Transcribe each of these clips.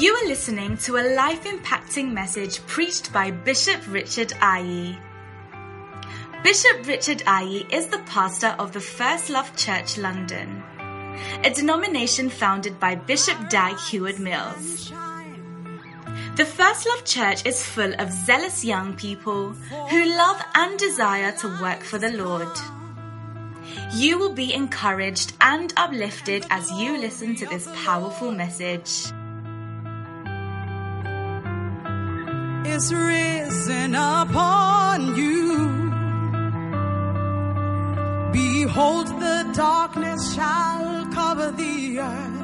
You are listening to a life impacting message preached by Bishop Richard Ayi. Bishop Richard Ayi is the pastor of the First Love Church London, a denomination founded by Bishop Dag Heward Mills. The First Love Church is full of zealous young people who love and desire to work for the Lord. You will be encouraged and uplifted as you listen to this powerful message. Is risen upon you. Behold, the darkness shall cover the earth.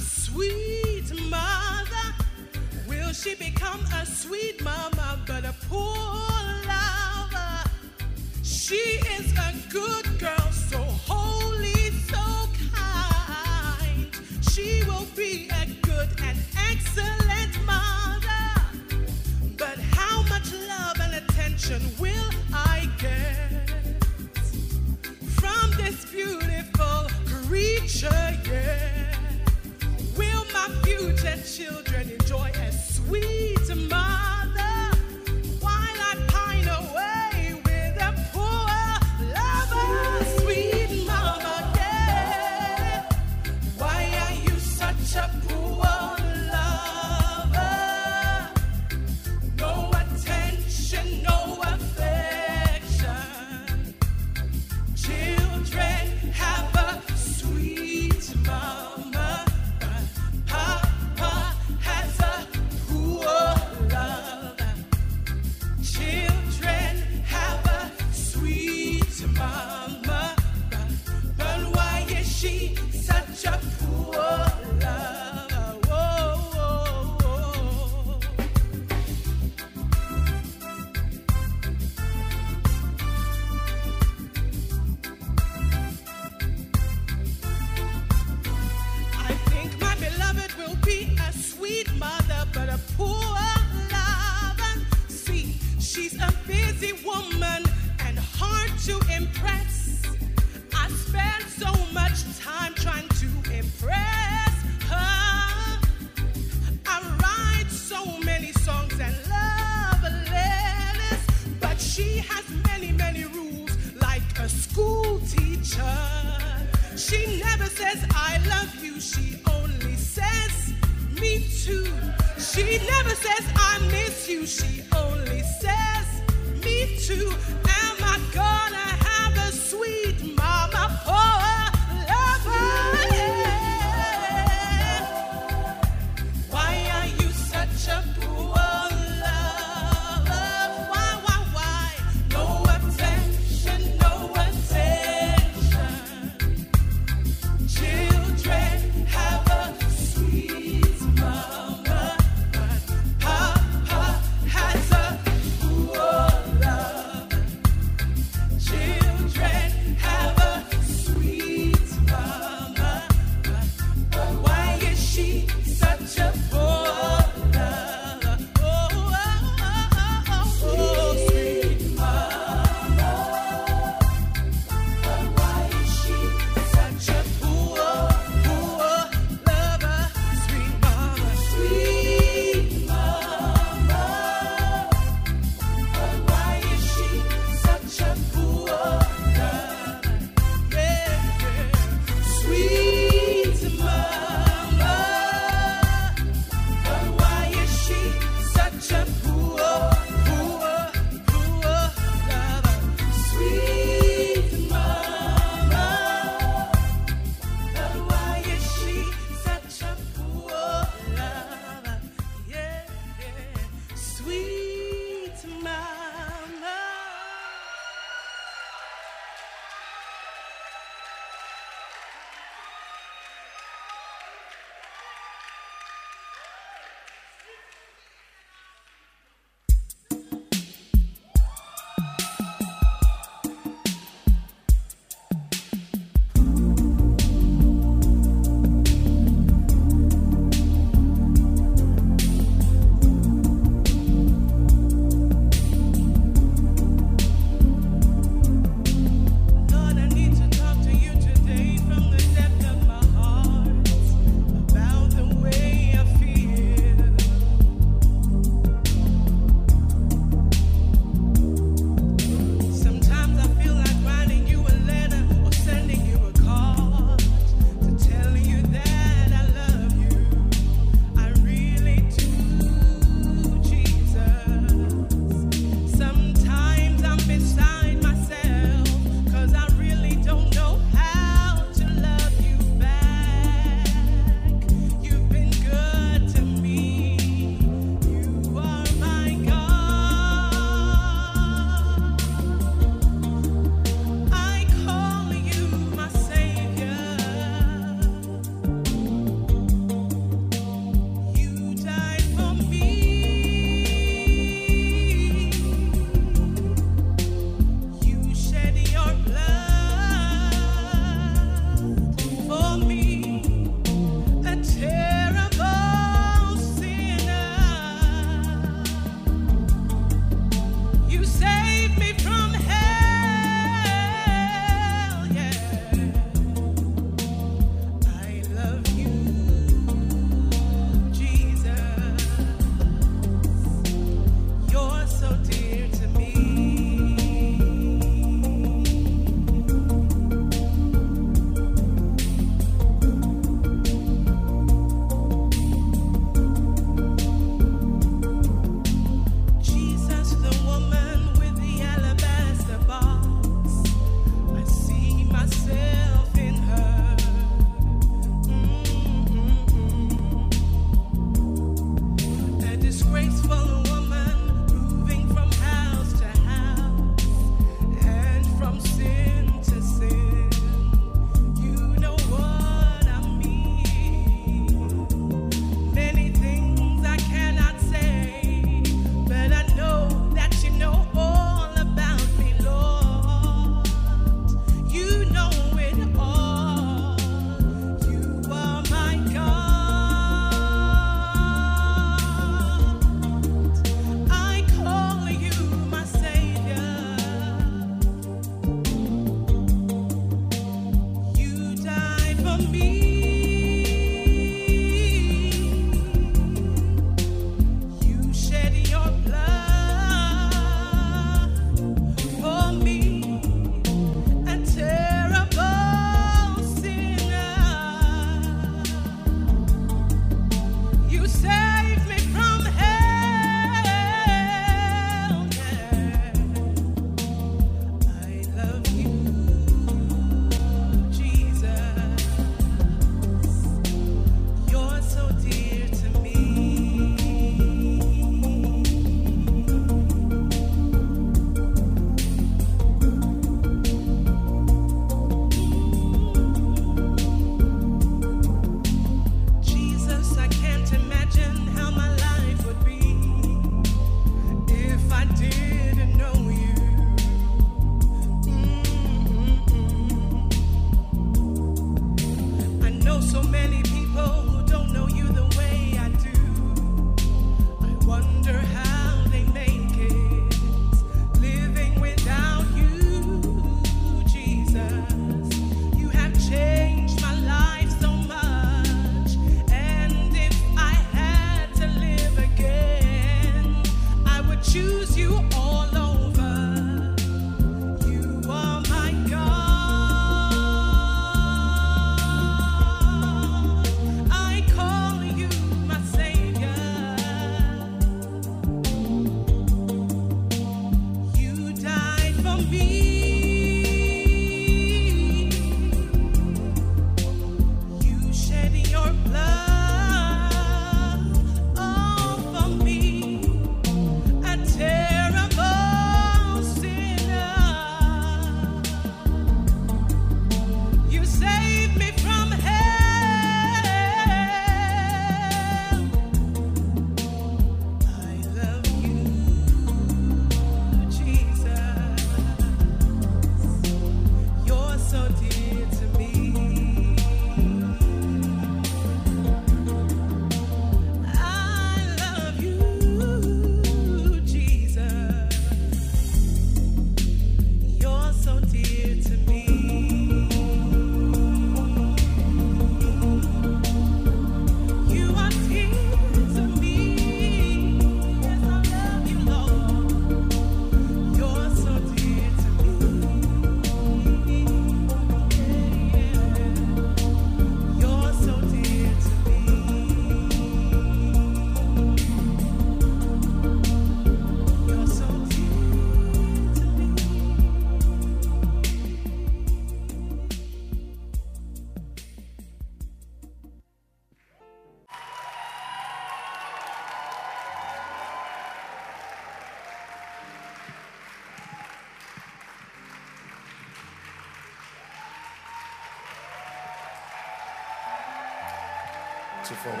For one.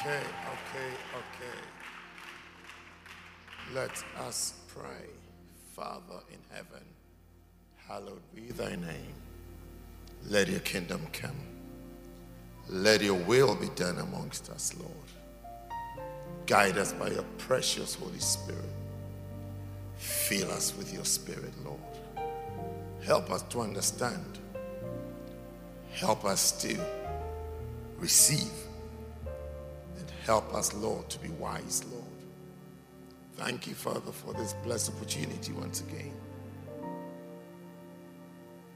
Okay, okay, okay. Let us pray. Father in heaven, hallowed be thy name. Let your kingdom come. Let your will be done amongst us, Lord. Guide us by your precious Holy Spirit. Fill us with your Spirit, Lord. Help us to understand. Help us to receive. And help us, Lord, to be wise, Lord. Thank you, Father, for this blessed opportunity once again.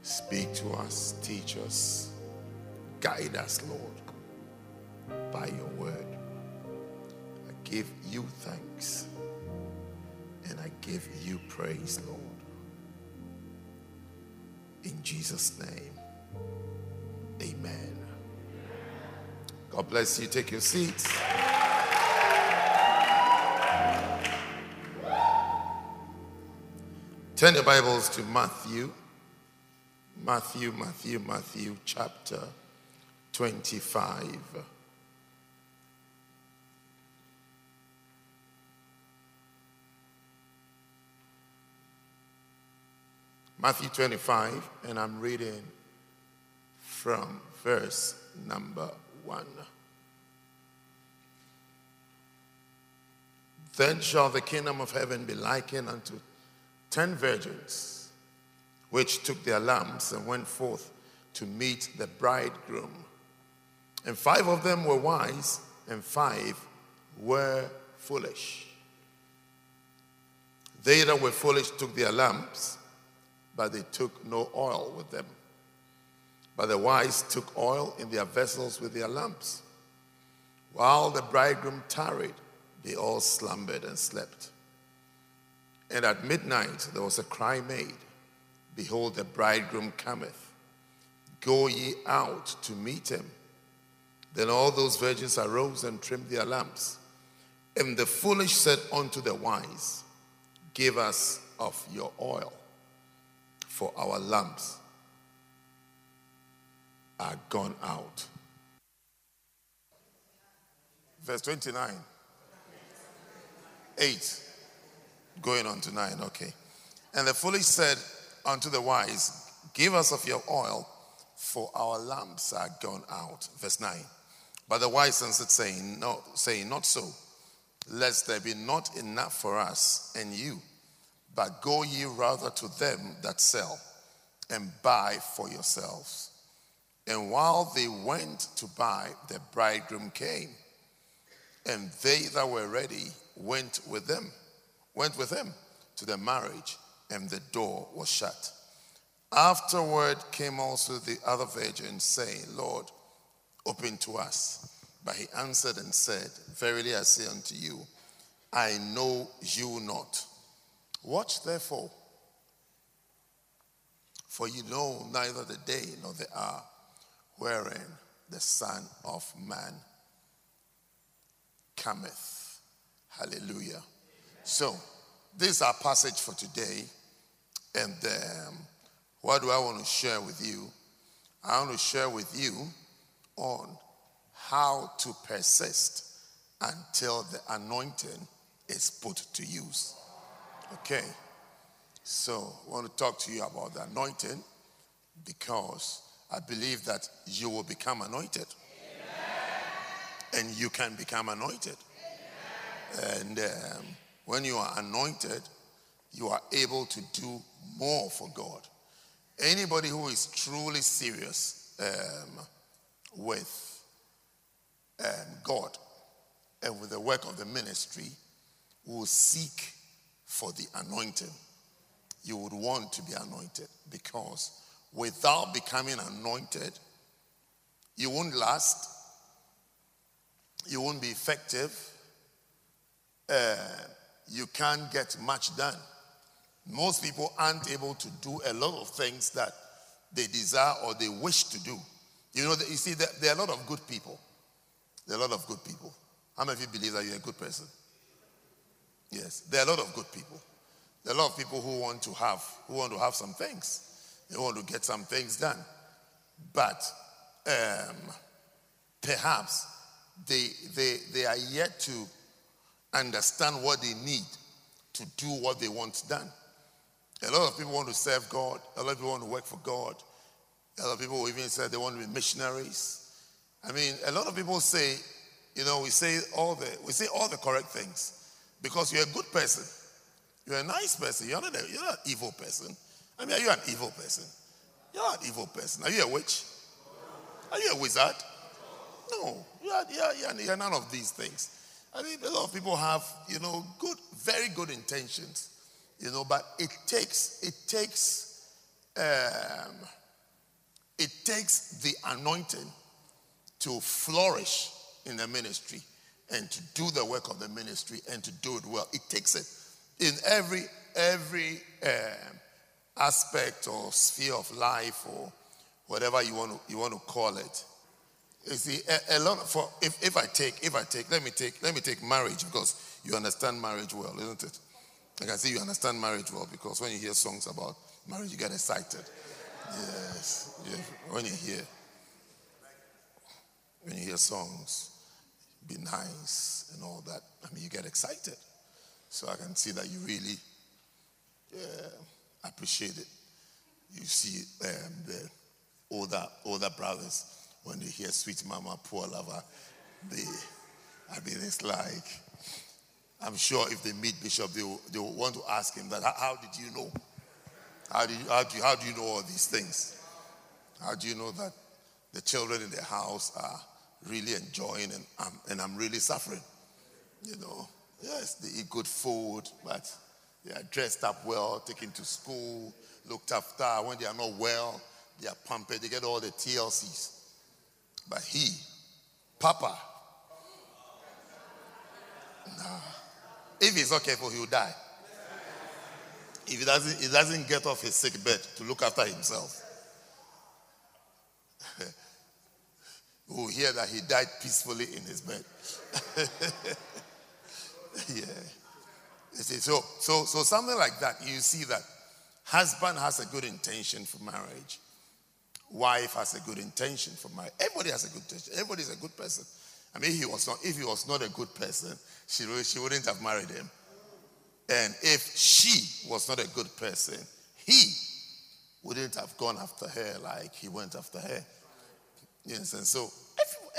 Speak to us, teach us, guide us, Lord, by your word. I give you thanks and I give you praise, Lord. In Jesus' name, amen. God bless you. Take your seats. Turn your Bibles to Matthew. Matthew, Matthew, Matthew, chapter 25. Matthew 25, and I'm reading from verse number 1. Then shall the kingdom of heaven be likened unto ten virgins, which took their lamps and went forth to meet the bridegroom. And five of them were wise, and five were foolish. They that were foolish took their lamps, but they took no oil with them. But the wise took oil in their vessels with their lamps. While the bridegroom tarried, they all slumbered and slept. And at midnight there was a cry made Behold, the bridegroom cometh. Go ye out to meet him. Then all those virgins arose and trimmed their lamps. And the foolish said unto the wise, Give us of your oil, for our lamps are gone out. Verse 29. 8. Going on to 9. Okay. And the foolish said unto the wise, Give us of your oil, for our lamps are gone out. Verse 9. But the wise answered, saying, No, saying, Not so, lest there be not enough for us and you, but go ye rather to them that sell, and buy for yourselves. And while they went to buy, the bridegroom came, and they that were ready went with them, went with him to the marriage, and the door was shut. Afterward came also the other virgins, saying, Lord, open to us. But he answered and said, Verily I say unto you, I know you not. Watch therefore, for you know neither the day nor the hour wherein the Son of Man cometh. Hallelujah. So, this is our passage for today. And um, what do I want to share with you? I want to share with you on how to persist until the anointing is put to use. Okay. So, I want to talk to you about the anointing because I believe that you will become anointed. Amen. And you can become anointed. Amen. And um, when you are anointed, you are able to do more for God. Anybody who is truly serious um, with um, God and with the work of the ministry will seek for the anointing. You would want to be anointed because without becoming anointed, you won't last, you won't be effective, uh, you can't get much done. Most people aren't able to do a lot of things that they desire or they wish to do. You know, you see, there, are a lot of good people. There are a lot of good people. How many of you believe that you're a good person? Yes, there are a lot of good people. There are a lot of people who want to have, who want to have some things. They want to get some things done. But um, perhaps they, they, they are yet to understand what they need to do what they want done. A lot of people want to serve God, a lot of people want to work for God. A lot of people even say they want to be missionaries. I mean, a lot of people say, you know, we say all the we say all the correct things because you're a good person. You're a nice person. You're not, a, you're not an evil person. I mean, are you an evil person? You're an evil person. Are you a witch? Are you a wizard? No, you're, you're, you're none of these things. I mean, a lot of people have, you know, good, very good intentions, you know, but it takes, it takes, um, it takes the anointing to flourish in the ministry and to do the work of the ministry and to do it well. It takes it in every every um, aspect or sphere of life or whatever you want to you want to call it. You see, a, a lot for if, if I take if I take let me take let me take marriage because you understand marriage well, isn't it? Like I see you understand marriage well because when you hear songs about marriage, you get excited. Yes, yes. when you hear when you hear songs, be nice and all that. I mean, you get excited. So I can see that you really yeah, appreciate it. You see um, the older older brothers when they hear "Sweet Mama, Poor Lover," they, I mean, it's like I'm sure if they meet Bishop, they will, they will want to ask him that. How, did you know? How do you, how do you, how do you know all these things? How do you know that the children in the house are really enjoying and I'm, and I'm really suffering? You know, yes, they eat good food, but they are dressed up well, taken to school, looked after. When they are not well, they are pampered, they get all the TLCs. But he, Papa, nah. If he's not careful, he will die. If he doesn't, he doesn't get off his sick bed to look after himself. we will hear that he died peacefully in his bed. yeah. So, so, so something like that, you see that husband has a good intention for marriage. Wife has a good intention for marriage. Everybody has a good intention. Everybody is a good person. I mean, he was not, if he was not a good person, she, she wouldn't have married him. And if she was not a good person, he wouldn't have gone after her like he went after her. Yes, and so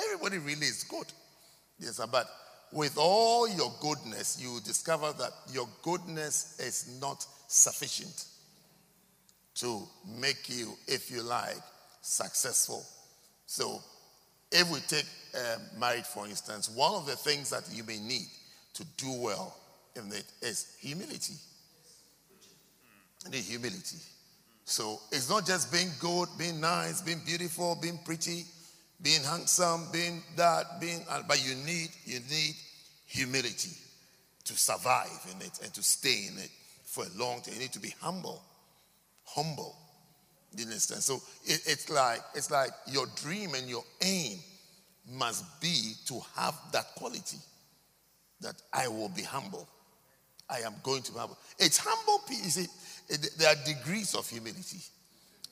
everybody really is good. Yes, but with all your goodness, you discover that your goodness is not sufficient to make you, if you like, successful. So, if we take um, marriage, for instance, one of the things that you may need to do well in it is humility. The humility. So it's not just being good, being nice, being beautiful, being pretty, being handsome, being that, being, but you need, you need humility to survive in it and to stay in it for a long time. You need to be humble, humble. You understand? So it, it's like it's like your dream and your aim must be to have that quality that I will be humble. I am going to be humble. It's humble. You see, there are degrees of humility.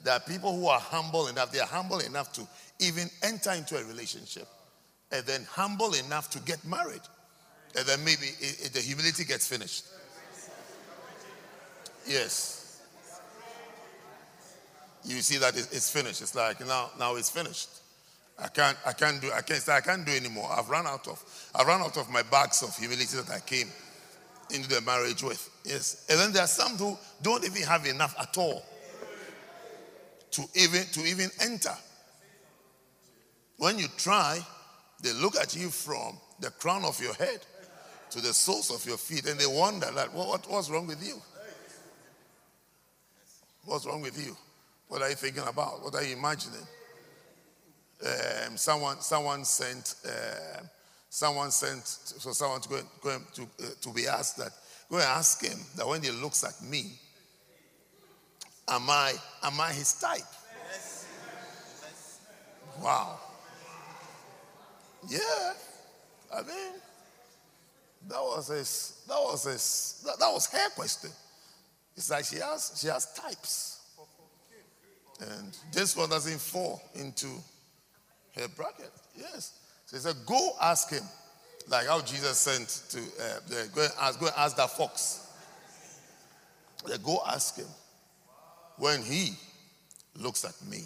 There are people who are humble enough, they are humble enough to even enter into a relationship, and then humble enough to get married. And then maybe it, it, the humility gets finished. Yes. You see that it's finished. It's like now, now it's finished. I can't, I can't do, I can't I can't do anymore. I've run out of, I've run out of my bags of humility that I came into the marriage with. Yes. And then there are some who don't even have enough at all to even to even enter. When you try, they look at you from the crown of your head to the soles of your feet and they wonder like, what, what, what's wrong with you? What's wrong with you? What are you thinking about? What are you imagining? Um, someone, someone sent, uh, someone sent, so someone to go, go to, uh, to be asked that, go and ask him that when he looks at me, am I, am I his type? Wow. Yeah. I mean, that was his, that was his, that, that was her question. It's like she has, she has types. And this one doesn't fall into her bracket, yes. So he said, Go ask him. Like how Jesus sent to uh, go, and ask, go and ask that fox. They go ask him when he looks at me.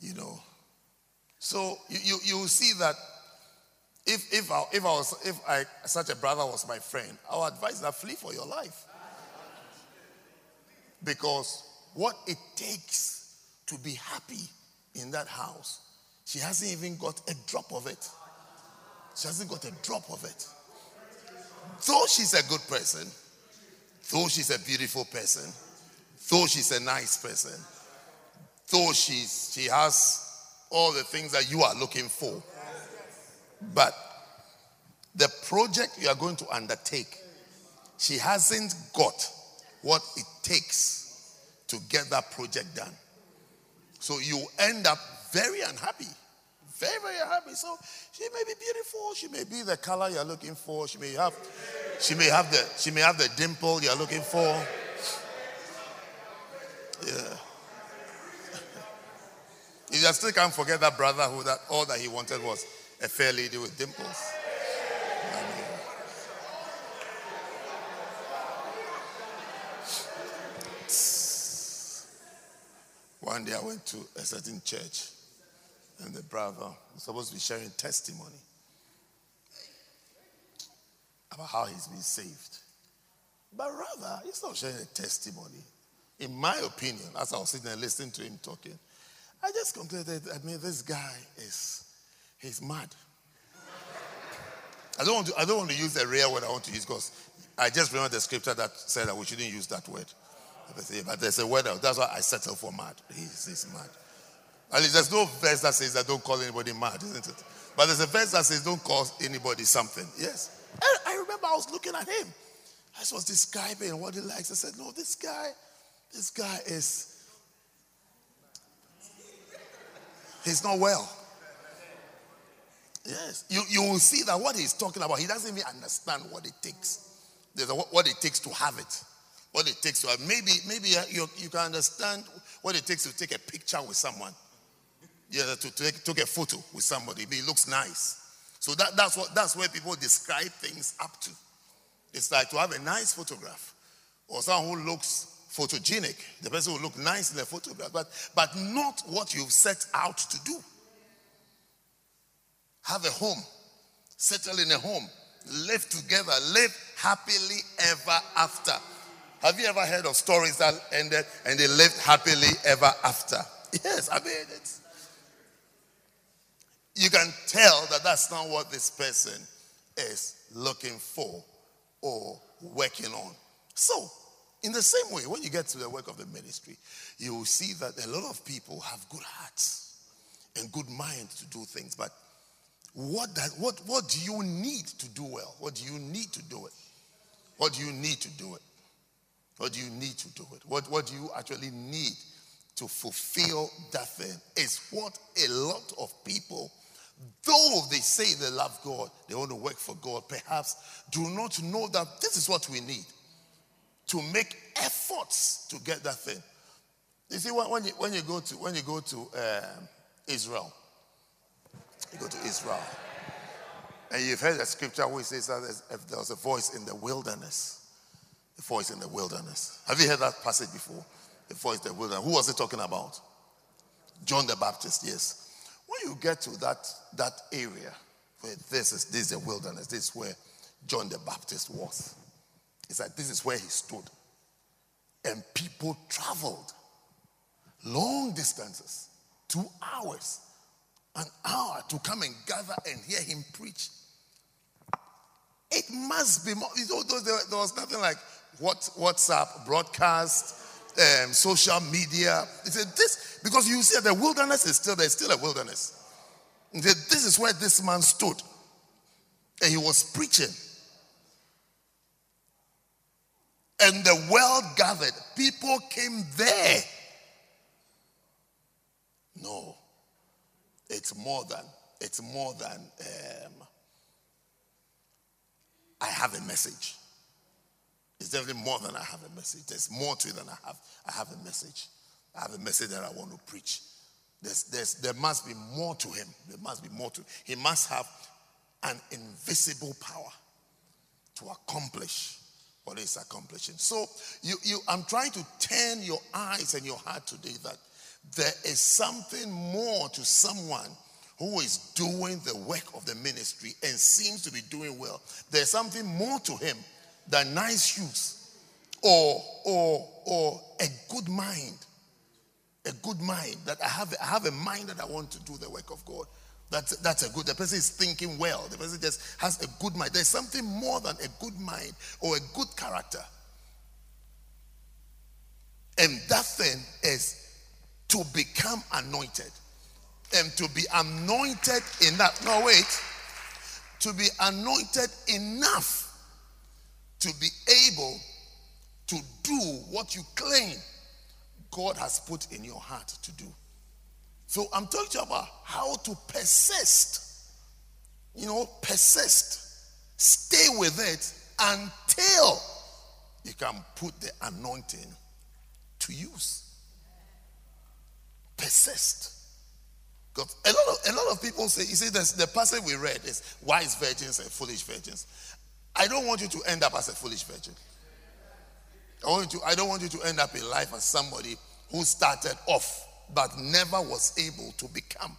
You know. So you, you, you see that if, if, I, if, I was, if I, such a brother was my friend, I would advise that flee for your life. Because what it takes to be happy in that house, she hasn't even got a drop of it. She hasn't got a drop of it. Though she's a good person, though she's a beautiful person, though she's a nice person, though she's, she has all the things that you are looking for, but the project you are going to undertake, she hasn't got what it takes to get that project done. So you end up very unhappy. Very, very unhappy. So she may be beautiful, she may be the color you're looking for, she may have she may have the she may have the dimple you're looking for. Yeah. You just still can't forget that brother who that all that he wanted was a fair lady with dimples. One day I went to a certain church and the brother was supposed to be sharing testimony about how he's been saved. But rather, he's not sharing a testimony. In my opinion, as I was sitting there listening to him talking, I just concluded, I mean, this guy is, he's mad. I don't want to, I don't want to use the real word I want to use because I just remember the scripture that said that we shouldn't use that word. But there's a word, that's why I settle for mad. He's, he's mad. At least there's no verse that says that don't call anybody mad, isn't it? But there's a verse that says don't call anybody something. Yes. I remember I was looking at him. I was describing what he likes. I said, no, this guy, this guy is, he's not well. Yes. You, you will see that what he's talking about, he doesn't even understand what it takes. What it takes to have it. What it takes to have. Maybe, maybe uh, you, you can understand what it takes to take a picture with someone. Yeah, to take, take a photo with somebody. It looks nice. So that, that's, what, that's where people describe things up to. It's like to have a nice photograph or someone who looks photogenic. The person will look nice in the photograph, but, but not what you've set out to do. Have a home, settle in a home, live together, live happily ever after. Have you ever heard of stories that ended and they lived happily ever after? Yes, I mean, it's, you can tell that that's not what this person is looking for or working on. So, in the same way, when you get to the work of the ministry, you will see that a lot of people have good hearts and good mind to do things. But what, that, what, what do you need to do well? What do you need to do it? What do you need to do it? What do you need to do it? What, what do you actually need to fulfill that thing? Is what a lot of people though they say they love God, they want to work for God, perhaps do not know that this is what we need to make efforts to get that thing. You see, when, you, when you go to, when you go to um, Israel, you go to Israel, and you've heard the scripture where it says that if there was a voice in the wilderness, a voice in the wilderness. Have you heard that passage before? A voice in the wilderness. Who was it talking about? John the Baptist, yes. When you get to that, that area, where this is, this is a wilderness, this is where John the Baptist was. It's like this is where he stood. And people traveled long distances, two hours, an hour to come and gather and hear him preach. It must be more. There, was nothing like what, WhatsApp, broadcast, um, social media. He said this because you see the wilderness is still there, still a wilderness. He said, This is where this man stood. And he was preaching. And the world gathered. People came there. No. It's more than, it's more than um, I have a message. It's definitely more than I have a message. There's more to it than I have. I have a message. I have a message that I want to preach. There's, there's, there must be more to him. There must be more to He must have an invisible power to accomplish what he's accomplishing. So you, you, I'm trying to turn your eyes and your heart today that there is something more to someone who is doing the work of the ministry and seems to be doing well. There's something more to him than nice shoes or or or a good mind. A good mind that I have I have a mind that I want to do the work of God. That's, that's a good, the person is thinking well. The person just has a good mind. There's something more than a good mind or a good character. And that thing is to become anointed. And to be anointed in that. No, wait. To be anointed enough to be able to do what you claim God has put in your heart to do. So I'm talking to you about how to persist. You know, persist. Stay with it until you can put the anointing to use. Persist. Because a lot of a lot of people say, you see, this, the passage we read is wise virgins and foolish virgins. I don't want you to end up as a foolish virgin. I want you to, I don't want you to end up in life as somebody who started off but never was able to become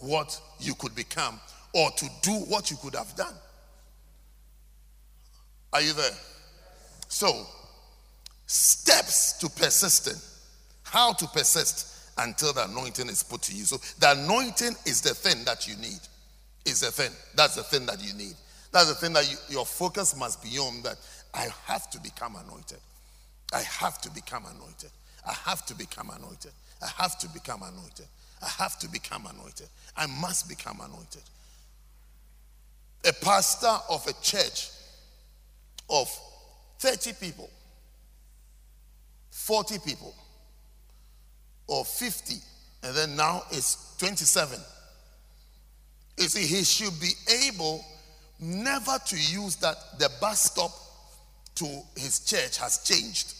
what you could become or to do what you could have done. Are you there? So, steps to persisting. How to persist until the anointing is put to you. So, the anointing is the thing that you need. Is the thing. That's the thing that you need. That's the thing that you, your focus must be on that I have to become anointed. I have to become anointed. I have to become anointed. I have to become anointed. I have to become anointed. I must become anointed. A pastor of a church of 30 people, 40 people, or 50, and then now it's 27. You see, he should be able never to use that the bus stop to his church has changed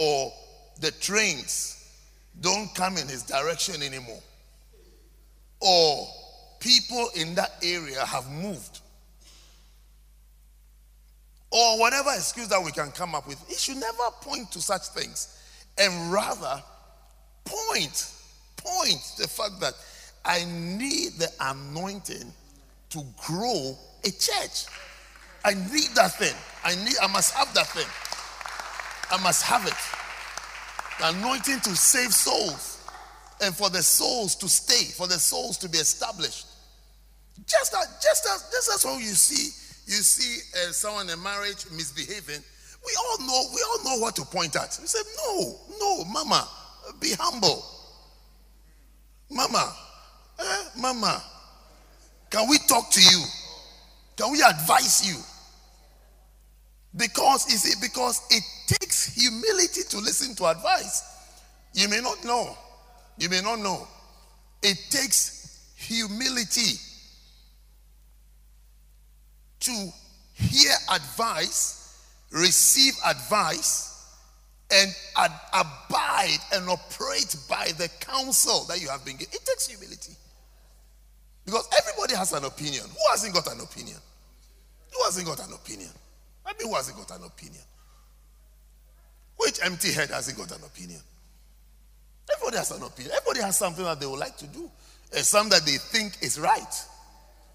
or the trains don't come in his direction anymore, or people in that area have moved, or whatever excuse that we can come up with, it should never point to such things and rather point, point the fact that I need the anointing to grow a church. I need that thing. I need, I must have that thing. I must have it. The anointing to save souls and for the souls to stay, for the souls to be established. Just as, just as, just as when you see, you see uh, someone in marriage misbehaving, we all know, we all know what to point at. We say, no, no, mama, be humble. Mama, eh, mama, can we talk to you? Can we advise you? Because, you see, because it takes humility to listen to advice. You may not know. You may not know. It takes humility to hear advice, receive advice, and ad- abide and operate by the counsel that you have been given. It takes humility. Because everybody has an opinion. Who hasn't got an opinion? Who hasn't got an opinion? I mean, who hasn't got an opinion? Which empty head hasn't got an opinion? Everybody has an opinion. Everybody has something that they would like to do, and some that they think is right.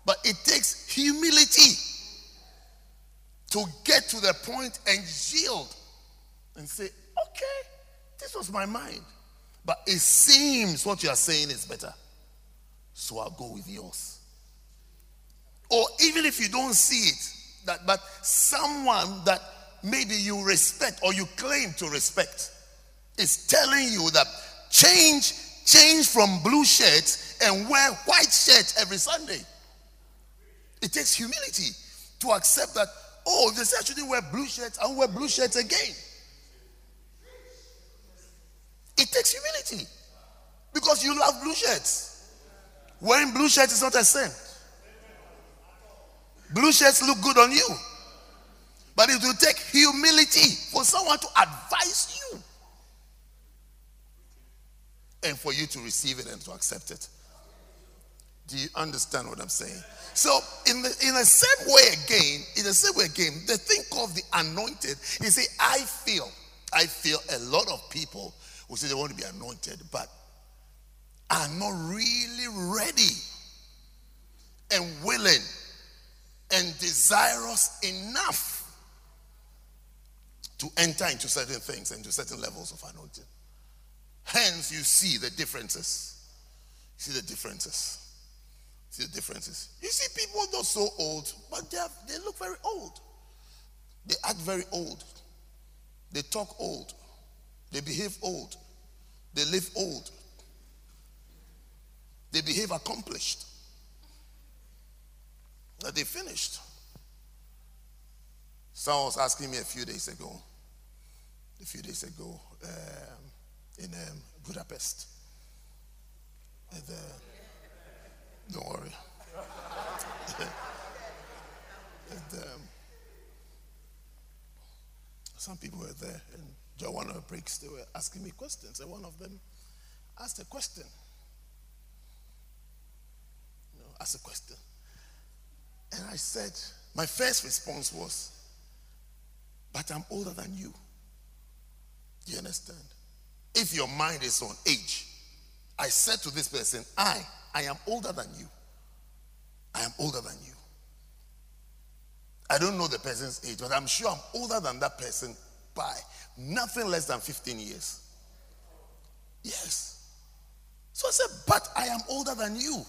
But it takes humility to get to the point and yield and say, okay, this was my mind. But it seems what you are saying is better. So I'll go with yours. Or even if you don't see it, that but someone that maybe you respect or you claim to respect is telling you that change change from blue shirts and wear white shirts every Sunday. It takes humility to accept that, oh, they say I shouldn't wear blue shirts, I'll wear blue shirts again. It takes humility because you love blue shirts. Wearing blue shirts is not a sin. Blue shirts look good on you. But it will take humility for someone to advise you. and for you to receive it and to accept it. Do you understand what I'm saying? So, in the in the same way again, in the same way again, the thing called the anointed, you see, I feel, I feel a lot of people who say they want to be anointed, but are not really ready and willing and desirous enough to enter into certain things and to certain levels of anointing. Hence, you see the differences. see the differences. See the differences. You see people not so old, but they, have, they look very old. They act very old. They talk old. They behave old. They live old. They behave accomplished. That they finished. Someone was asking me a few days ago, a few days ago um, in um, Budapest. And, uh, don't worry. and, um, some people were there, and during one of the breaks, they were asking me questions, and one of them asked a question. You know, asked a question. And I said, my first response was, but I'm older than you. Do you understand? If your mind is on age, I said to this person, I, I am older than you. I am older than you. I don't know the person's age, but I'm sure I'm older than that person by nothing less than 15 years. Yes. So I said, but I am older than you.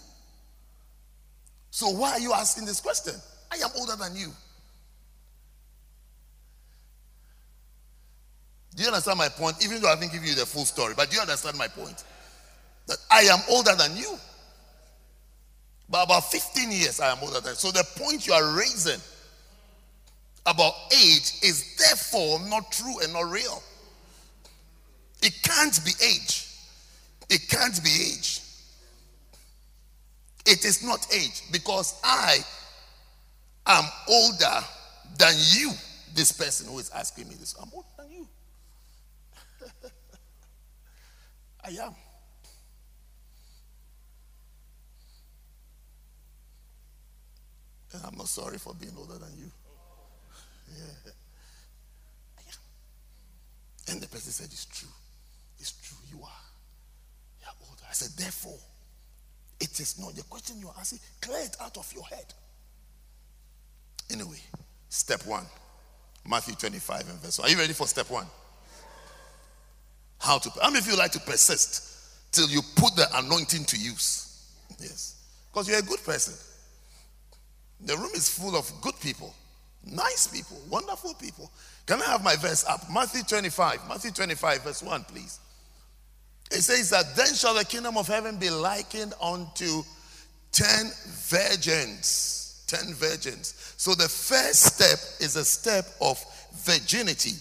So why are you asking this question? I am older than you. Do you understand my point? Even though I haven't given you the full story, but do you understand my point? That I am older than you. By about 15 years, I am older than you. So the point you are raising about age is therefore not true and not real. It can't be age. It can't be age. It is not age because I am older than you. This person who is asking me this, I'm older than you. I am. And I'm not sorry for being older than you. Yeah. And the person said, It's true. It's true. You are. You are older. I said, Therefore, it is not the question you are asking. Clear it out of your head. Anyway, step one Matthew 25 and verse 1. Are you ready for step one? How to, how many of you like to persist till you put the anointing to use? Yes. Because you're a good person. The room is full of good people, nice people, wonderful people. Can I have my verse up? Matthew 25, Matthew 25, verse 1, please. It says that then shall the kingdom of heaven be likened unto ten virgins. Ten virgins. So the first step is a step of virginity,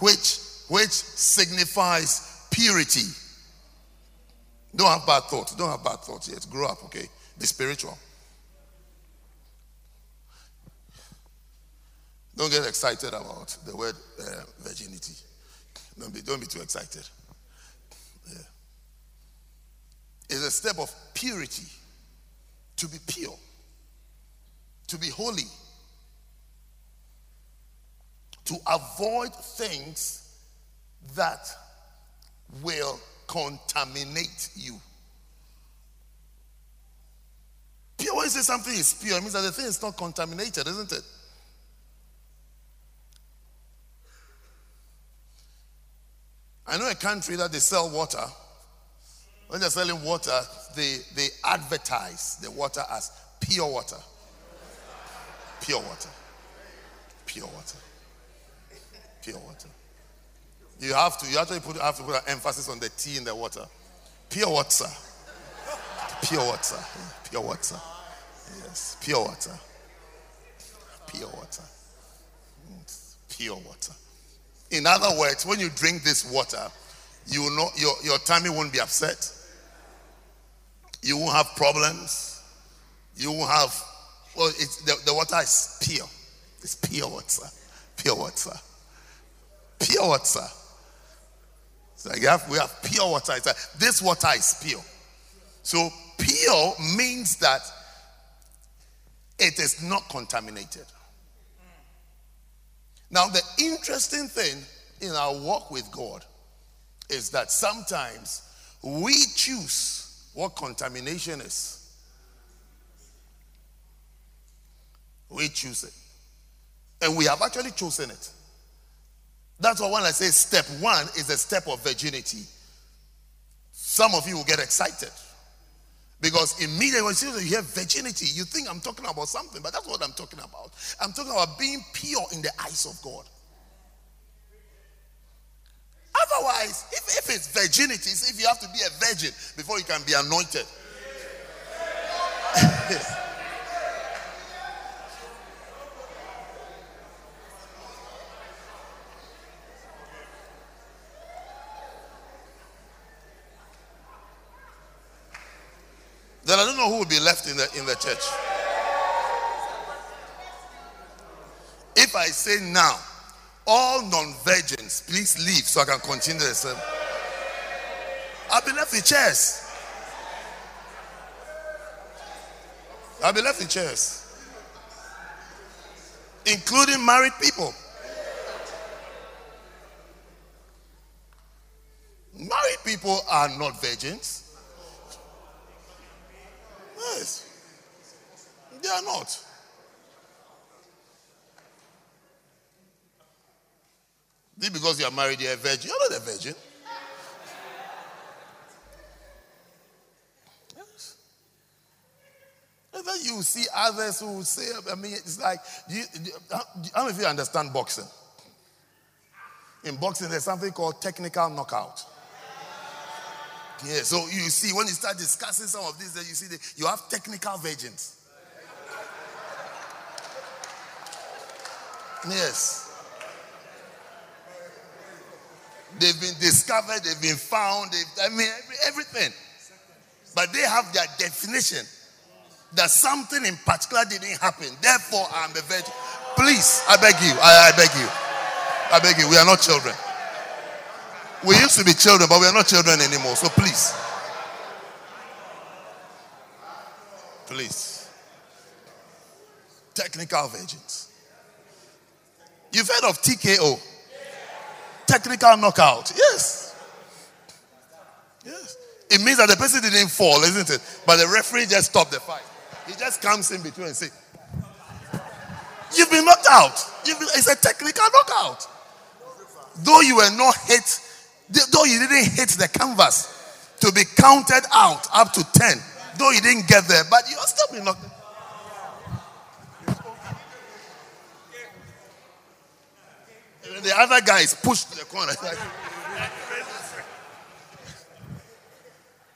which which signifies purity. Don't have bad thoughts. Don't have bad thoughts yet. Grow up, okay? Be spiritual. Don't get excited about the word uh, virginity. Don't be, don't be too excited. Yeah. It's a step of purity. To be pure. To be holy. To avoid things that will contaminate you. Pure, when you say something is pure, it means that the thing is not contaminated, isn't it? I know a country that they sell water. When they're selling water, they, they advertise the water as pure water. Pure water. Pure water. Pure water. You have to, you actually put, have to put an emphasis on the tea in the water. Pure water. Pure water. Pure water. Yes, pure water. Pure water. Pure water. In other words, when you drink this water, you will not, your, your tummy won't be upset. You won't have problems. You won't have, well, it's, the, the water is pure. It's pure water. Pure water. Pure water. So you have, we have pure water. This water is pure. So pure means that it is not contaminated. Now, the interesting thing in our walk with God is that sometimes we choose what contamination is. We choose it. And we have actually chosen it. That's why when I say step one is a step of virginity, some of you will get excited. Because immediately when you hear virginity, you think I'm talking about something, but that's what I'm talking about. I'm talking about being pure in the eyes of God. Otherwise, if, if it's virginity, if you have to be a virgin before you can be anointed. then I don't know who will be left in the in the church. If I say now, all non-virgins, please leave so I can continue the sermon. I'll be left in chairs. I'll be left in chairs. Including married people. Married people are not virgins. Yes. They are not. This because you are married, you're a virgin. You're not a virgin. And then you see others who say, I mean, it's like, you, you, how many of you understand boxing? In boxing, there's something called technical knockout. Yeah, so you see, when you start discussing some of these, then you see that you have technical virgins. Yes. They've been discovered, they've been found, they've, I mean, every, everything. But they have their definition that something in particular didn't happen. Therefore, I'm a virgin. Please, I beg you, I, I beg you, I beg you, we are not children. We used to be children, but we are not children anymore. So please. Please. Technical virgins. You've heard of TKO? Technical knockout. Yes. Yes. It means that the person didn't fall, isn't it? But the referee just stopped the fight. He just comes in between and say, You've been knocked out. Been, it's a technical knockout. Though you were not hit Though you didn't hit the canvas to be counted out up to 10, though you didn't get there, but you're still being knocked. The other guy is pushed to the corner.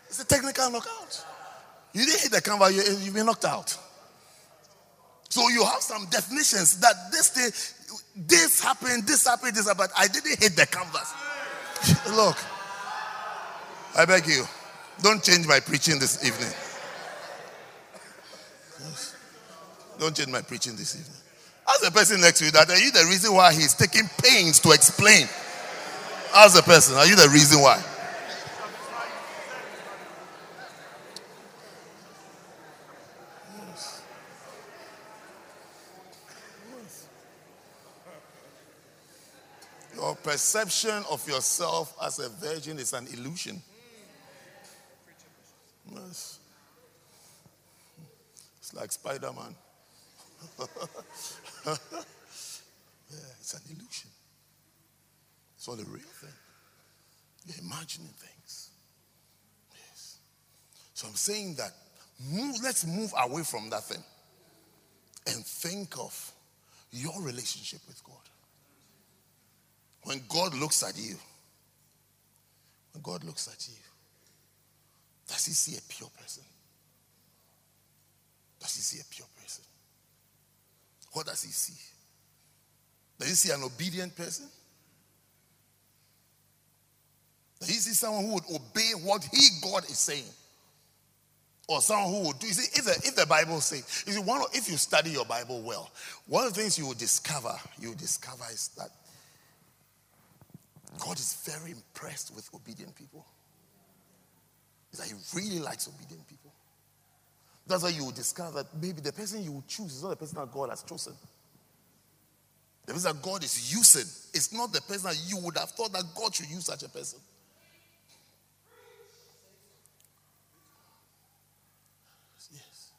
It's a technical knockout. You didn't hit the canvas, you, you've been knocked out. So you have some definitions that this thing, this happened, this happened, this happened. I didn't hit the canvas. Look, I beg you, don't change my preaching this evening. Don't change my preaching this evening. Ask the person next to you that are you the reason why he's taking pains to explain? Ask the person, are you the reason why? Your perception of yourself as a virgin is an illusion. Yes. It's like Spider Man. yeah, it's an illusion. It's not a real thing. You're imagining things. Yes. So I'm saying that move, let's move away from that thing and think of your relationship with God. When God looks at you, when God looks at you, does he see a pure person? Does he see a pure person? What does he see? Does he see an obedient person? Does he see someone who would obey what he, God, is saying? Or someone who would do. You see, if the, if the Bible says, you see, one, if you study your Bible well, one of the things you will discover, you will discover is that God is very impressed with obedient people. Is that He really likes obedient people. That's why you will discover that maybe the person you will choose is not the person that God has chosen. The person that God is using is not the person that you would have thought that God should use such a person. Yes.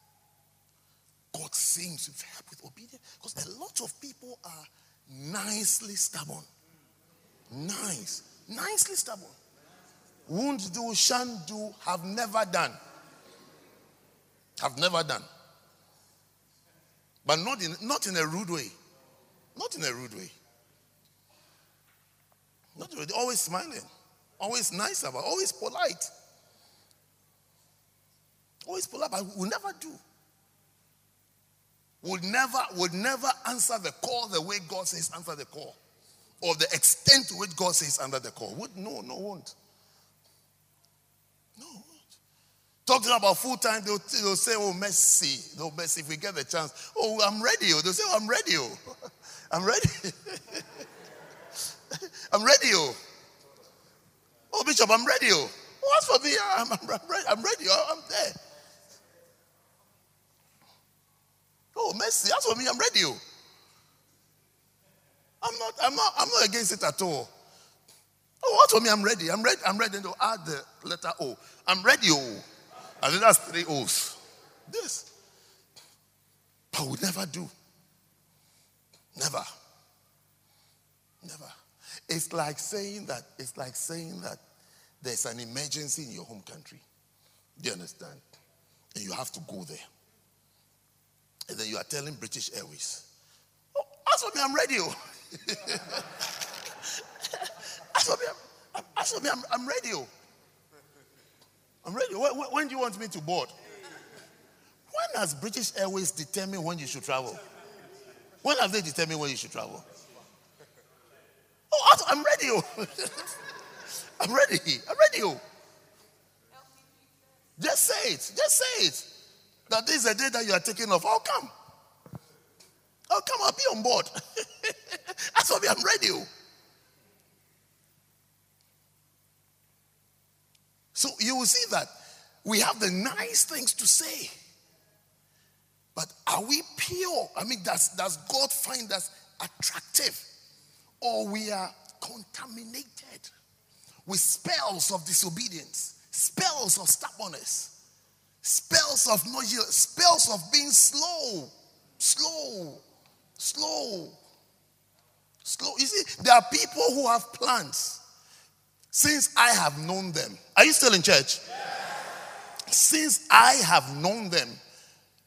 God seems to help with obedience because a lot of people are nicely stubborn. Nice, nicely stubborn. Won't do, shan't do, have never done. Have never done. But not in, not in a rude way. Not in a rude way. Not always smiling, always nice about, always polite. Always polite, but will never do. Would never, would never answer the call the way God says answer the call. Or the extent to which God says under the call. Would no, no, won't. No, won't. Talking about full time, they'll, they'll say, Oh, mercy. No, mercy, if we get the chance. Oh, I'm ready. Oh. They'll say, Oh, I'm ready. Oh. I'm ready. I'm ready. Oh. oh, Bishop, I'm ready. Oh, oh what's for me? I'm, I'm, ready. I'm ready. Oh, I'm there. Oh, mercy. That's for me. I'm ready. Oh. I'm not, I'm not, I'm not against it at all. Oh, what for me? I'm ready. I'm ready. I'm ready to add the letter O. I'm ready. Oh. And then that's three O's. This. But we never do. Never. Never. It's like saying that, it's like saying that there's an emergency in your home country. Do you understand? And you have to go there. And then you are telling British Airways, oh, ask for me, I'm ready. Oh. ask for me, I'm, ask for me, I'm, I'm ready. Oh. I'm ready. When, when do you want me to board? When has British Airways determined when you should travel? When have they determined when you should travel? Oh, I'm ready. Oh. I'm ready. I'm ready. Oh. Just say it. Just say it. That this is the day that you are taking off. I'll come. I'll come. I'll be on board. That's what I'm ready. Oh. So you will see that we have the nice things to say. But are we pure? I mean, does, does God find us attractive? Or we are contaminated with spells of disobedience, spells of stubbornness, spells of noise, spells of being slow, slow, slow, slow. You see, there are people who have plans since I have known them. Are you still in church? Since I have known them,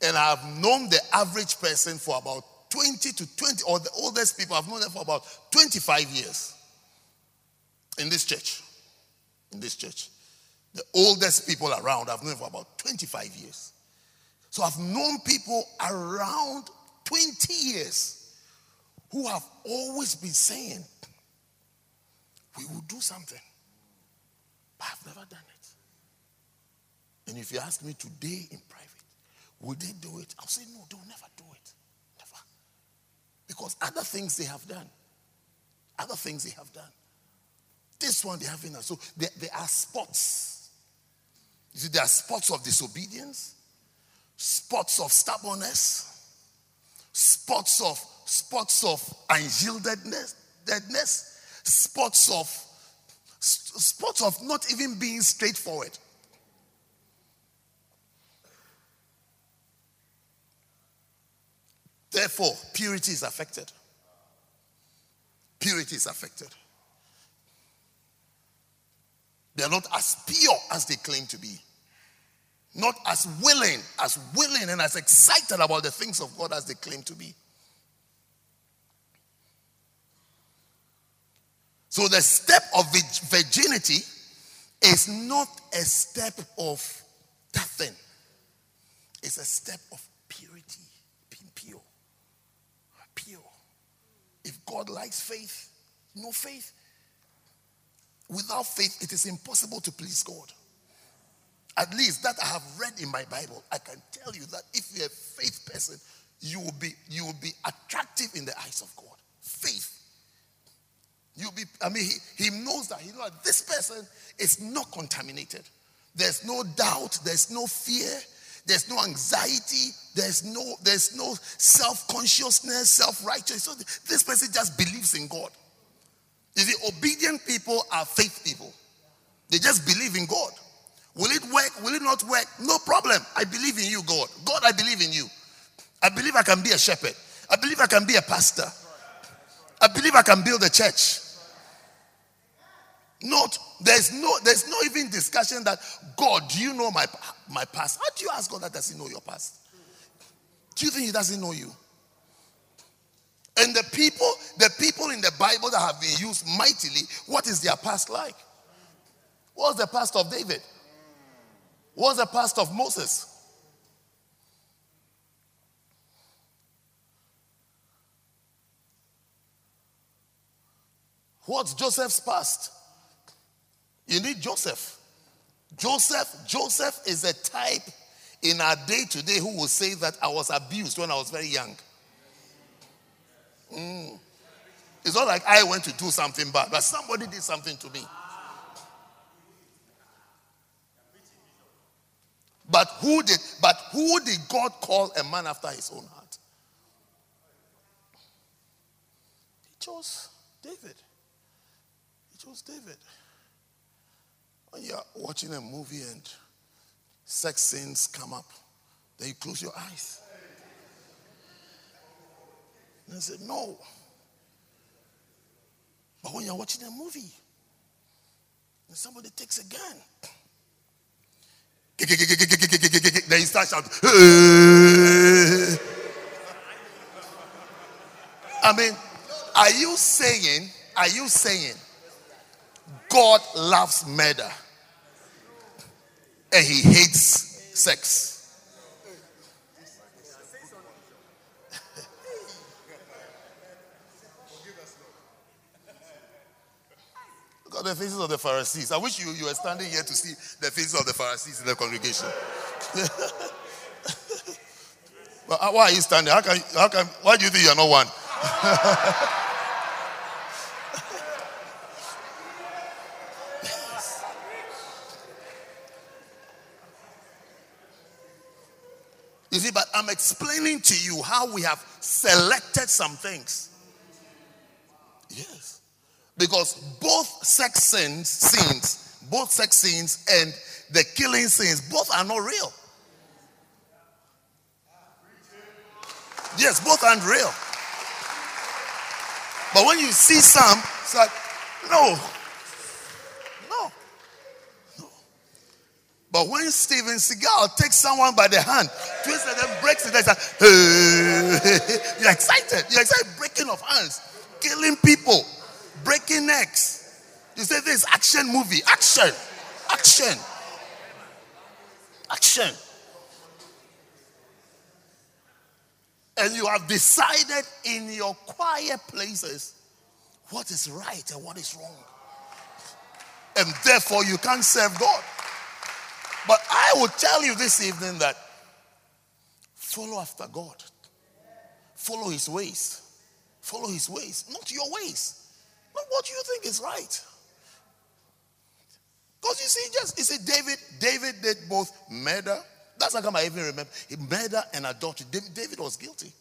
and I've known the average person for about 20 to 20, or the oldest people, I've known them for about 25 years in this church. In this church. The oldest people around, I've known for about 25 years. So I've known people around 20 years who have always been saying, We will do something. I've never done it. And if you ask me today in private, will they do it? I'll say, No, they'll never do it. Never. Because other things they have done. Other things they have done. This one they have in So there, there are spots. You see, there are spots of disobedience, spots of stubbornness, spots of spots of unyieldedness, deadness, spots of spots of not even being straightforward. Therefore, purity is affected. Purity is affected. They are not as pure as they claim to be. Not as willing, as willing and as excited about the things of God as they claim to be. So the step of virginity is not a step of nothing. It's a step of purity, being pure. Pure. If God likes faith, no faith. Without faith, it is impossible to please God. At least that I have read in my Bible, I can tell you that if you're a faith person, you will be you will be attractive in the eyes of God. Faith. You be, I mean, he, he knows that he knows that this person is not contaminated. There's no doubt, there's no fear, there's no anxiety, there's no, there's no self-consciousness, self-righteousness. So this person just believes in God. You see, obedient people are faith people. They just believe in God. Will it work? Will it not work? No problem. I believe in you, God. God, I believe in you. I believe I can be a shepherd. I believe I can be a pastor. I believe I can build a church. Not there's no there's no even discussion that God, do you know my my past? How do you ask God that doesn't know your past? Do you think He doesn't know you? And the people, the people in the Bible that have been used mightily, what is their past like? What's the past of David? What's the past of Moses? What's Joseph's past? You need Joseph. Joseph, Joseph is a type in our day today who will say that I was abused when I was very young. Mm. It's not like I went to do something bad, but somebody did something to me. But who did but who did God call a man after his own heart? He chose David. He chose David. When you're watching a movie and sex scenes come up, then you close your eyes. And I said, No. But when you're watching a movie and somebody takes a gun, then you start shouting. I mean, are you saying, are you saying God loves murder and he hates sex? Look at the faces of the Pharisees. I wish you, you were standing here to see the faces of the Pharisees in the congregation. but why are you standing? How can, how can, why do you think you're not one? You see, but I'm explaining to you how we have selected some things. Yes. Because both sex sins, sins, both sex sins and the killing sins, both are not real. Yes, both aren't real. But when you see some, it's like, no, no, no. But when Steven Seagal takes someone by the hand, twists and then breaks it, like, hey. you're excited. You're excited, breaking of hands, killing people breaking necks. You say this action movie. Action. Action. Action. And you have decided in your quiet places what is right and what is wrong. And therefore you can't serve God. But I will tell you this evening that follow after God. Follow his ways. Follow his ways, not your ways. Not what you think is right. Because you see, just you see, David, David did both murder. That's how come I even remember. He murder and adultery. David was guilty.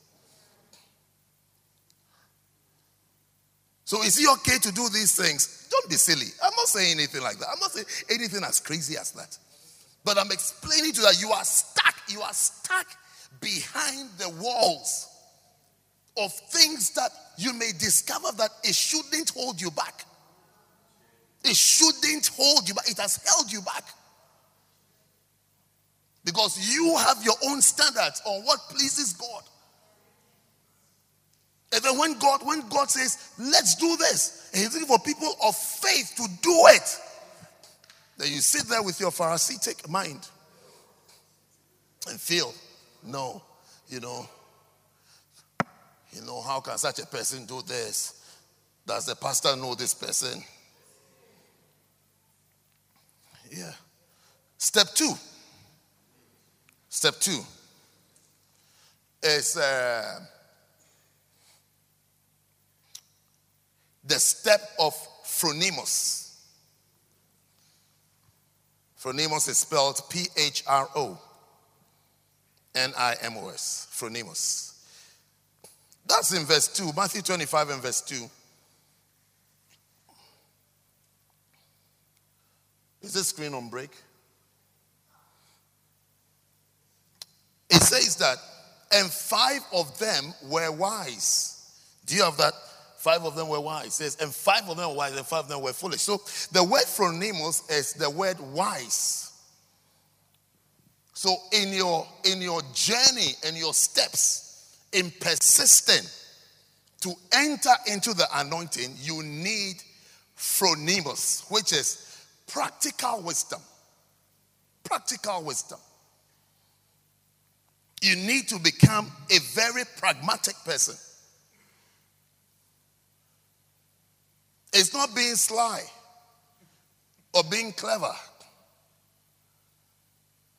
So is it okay to do these things? Don't be silly. I'm not saying anything like that. I'm not saying anything as crazy as that. But I'm explaining to you that you are stuck. You are stuck behind the walls of things that you may discover that it shouldn't hold you back. It shouldn't hold you back. It has held you back. Because you have your own standards on what pleases God. And then when God, when God says, let's do this, and He's looking for people of faith to do it, then you sit there with your Pharisaic mind and feel, no, you know, you know, how can such a person do this? Does the pastor know this person? Yeah. Step two. Step two is uh, the step of phronimos. Phronimos is spelled P H R O N I M O S. Phronimos. That's in verse 2, Matthew 25 and verse 2. Is this screen on break? It says that, and five of them were wise. Do you have that? Five of them were wise. Says, and five of them were wise, and five of them were foolish. So the word phronimos is the word wise. So in your in your journey and your steps, in persisting to enter into the anointing, you need phronimos, which is practical wisdom. Practical wisdom. You need to become a very pragmatic person. It's not being sly or being clever,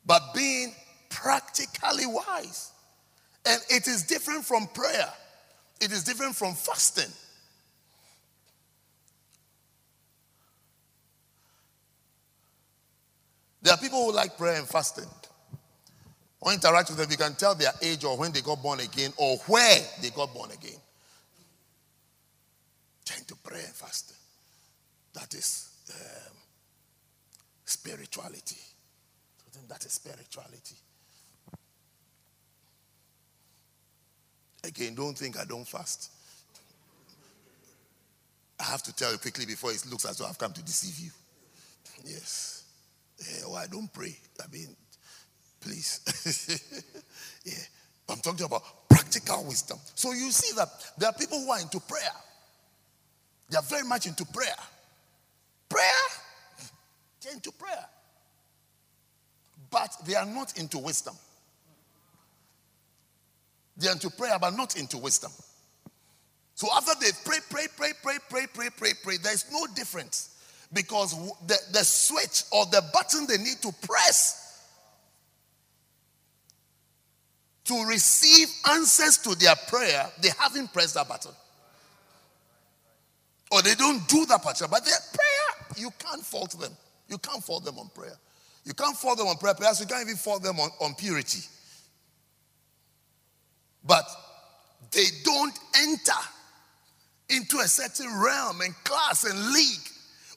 but being practically wise. And it is different from prayer, it is different from fasting. There are people who like prayer and fasting. Or interact with them, you can tell their age or when they got born again or where they got born again. Tend to pray and fast. That is um, spirituality. That is spirituality. Again, don't think I don't fast. I have to tell you quickly before it looks as though I've come to deceive you. Yes. Yeah, well, I don't pray. I mean, please. yeah. I'm talking about practical wisdom. So you see that there are people who are into prayer. They are very much into prayer. Prayer? They're into prayer. But they are not into wisdom. They're into prayer, but not into wisdom. So after they pray, pray, pray, pray, pray, pray, pray, pray, there's no difference. Because the, the switch or the button they need to press to receive answers to their prayer, they haven't pressed that button. Or they don't do that part, but their prayer, you can't fault them. You can't fault them on prayer. You can't fault them on prayer. Perhaps you can't even fault them on, on purity. But they don't enter into a certain realm and class and league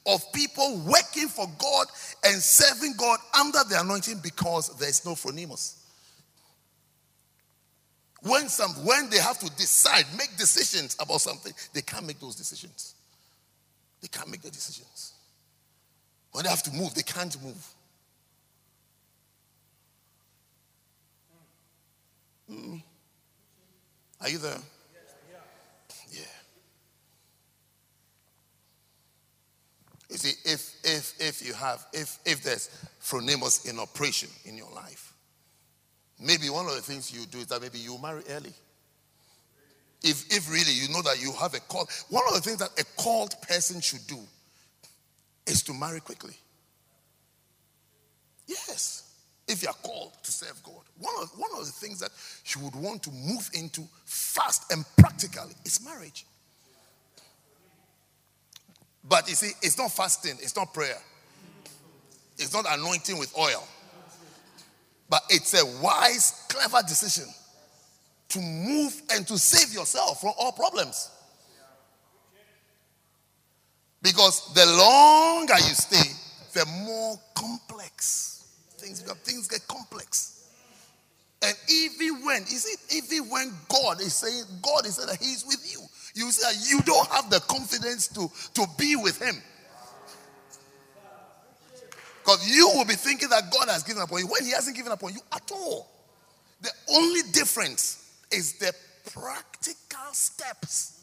of people working for God and serving God under the anointing because there's no phronimos. When some when they have to decide, make decisions about something, they can't make those decisions. They can't make the decisions. When they have to move, they can't move. Mm. Are you there? Yeah. You see, if if if you have if if there's phronimos in operation in your life, maybe one of the things you do is that maybe you marry early. If if really you know that you have a call, one of the things that a called person should do is to marry quickly. Yes if you are called to serve God, one of, one of the things that you would want to move into fast and practically is marriage. But you see, it's not fasting, it's not prayer, it's not anointing with oil. But it's a wise, clever decision to move and to save yourself from all problems. Because the longer you stay, the more complex things become, things get complex. And even when, you see, even when God is saying, God is saying that He's with you, you say you don't have the confidence to, to be with Him. Because you will be thinking that God has given up on you when He hasn't given up on you at all. The only difference is the practical steps.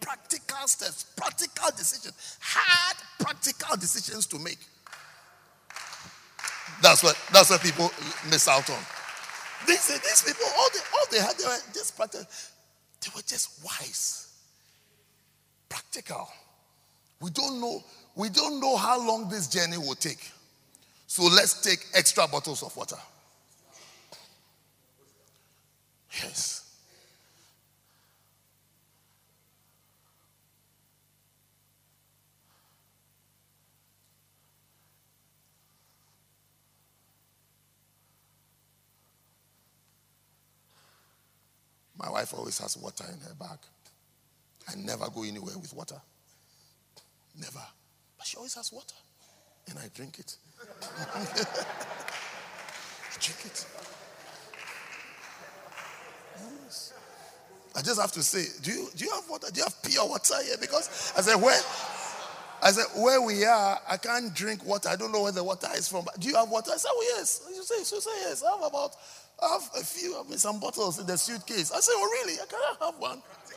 Practical steps, practical decisions, hard practical decisions to make. That's what that's what people miss out on. These, these people, all they, all they had, they were just practical. They were just wise, practical. We don't know. We don't know how long this journey will take. So let's take extra bottles of water. Yes. My wife always has water in her bag. I never go anywhere with water. Never. But she always has water. And I drink it. I drink it. Yes. I just have to say, do you, do you have water? Do you have pure water here? Because I said, where? I said, where we are, I can't drink water. I don't know where the water is from. Do you have water? I said, oh, yes. You say, she say, yes. I have about, I have a few, I mean, some bottles in the suitcase. I said, oh, really? I cannot have one.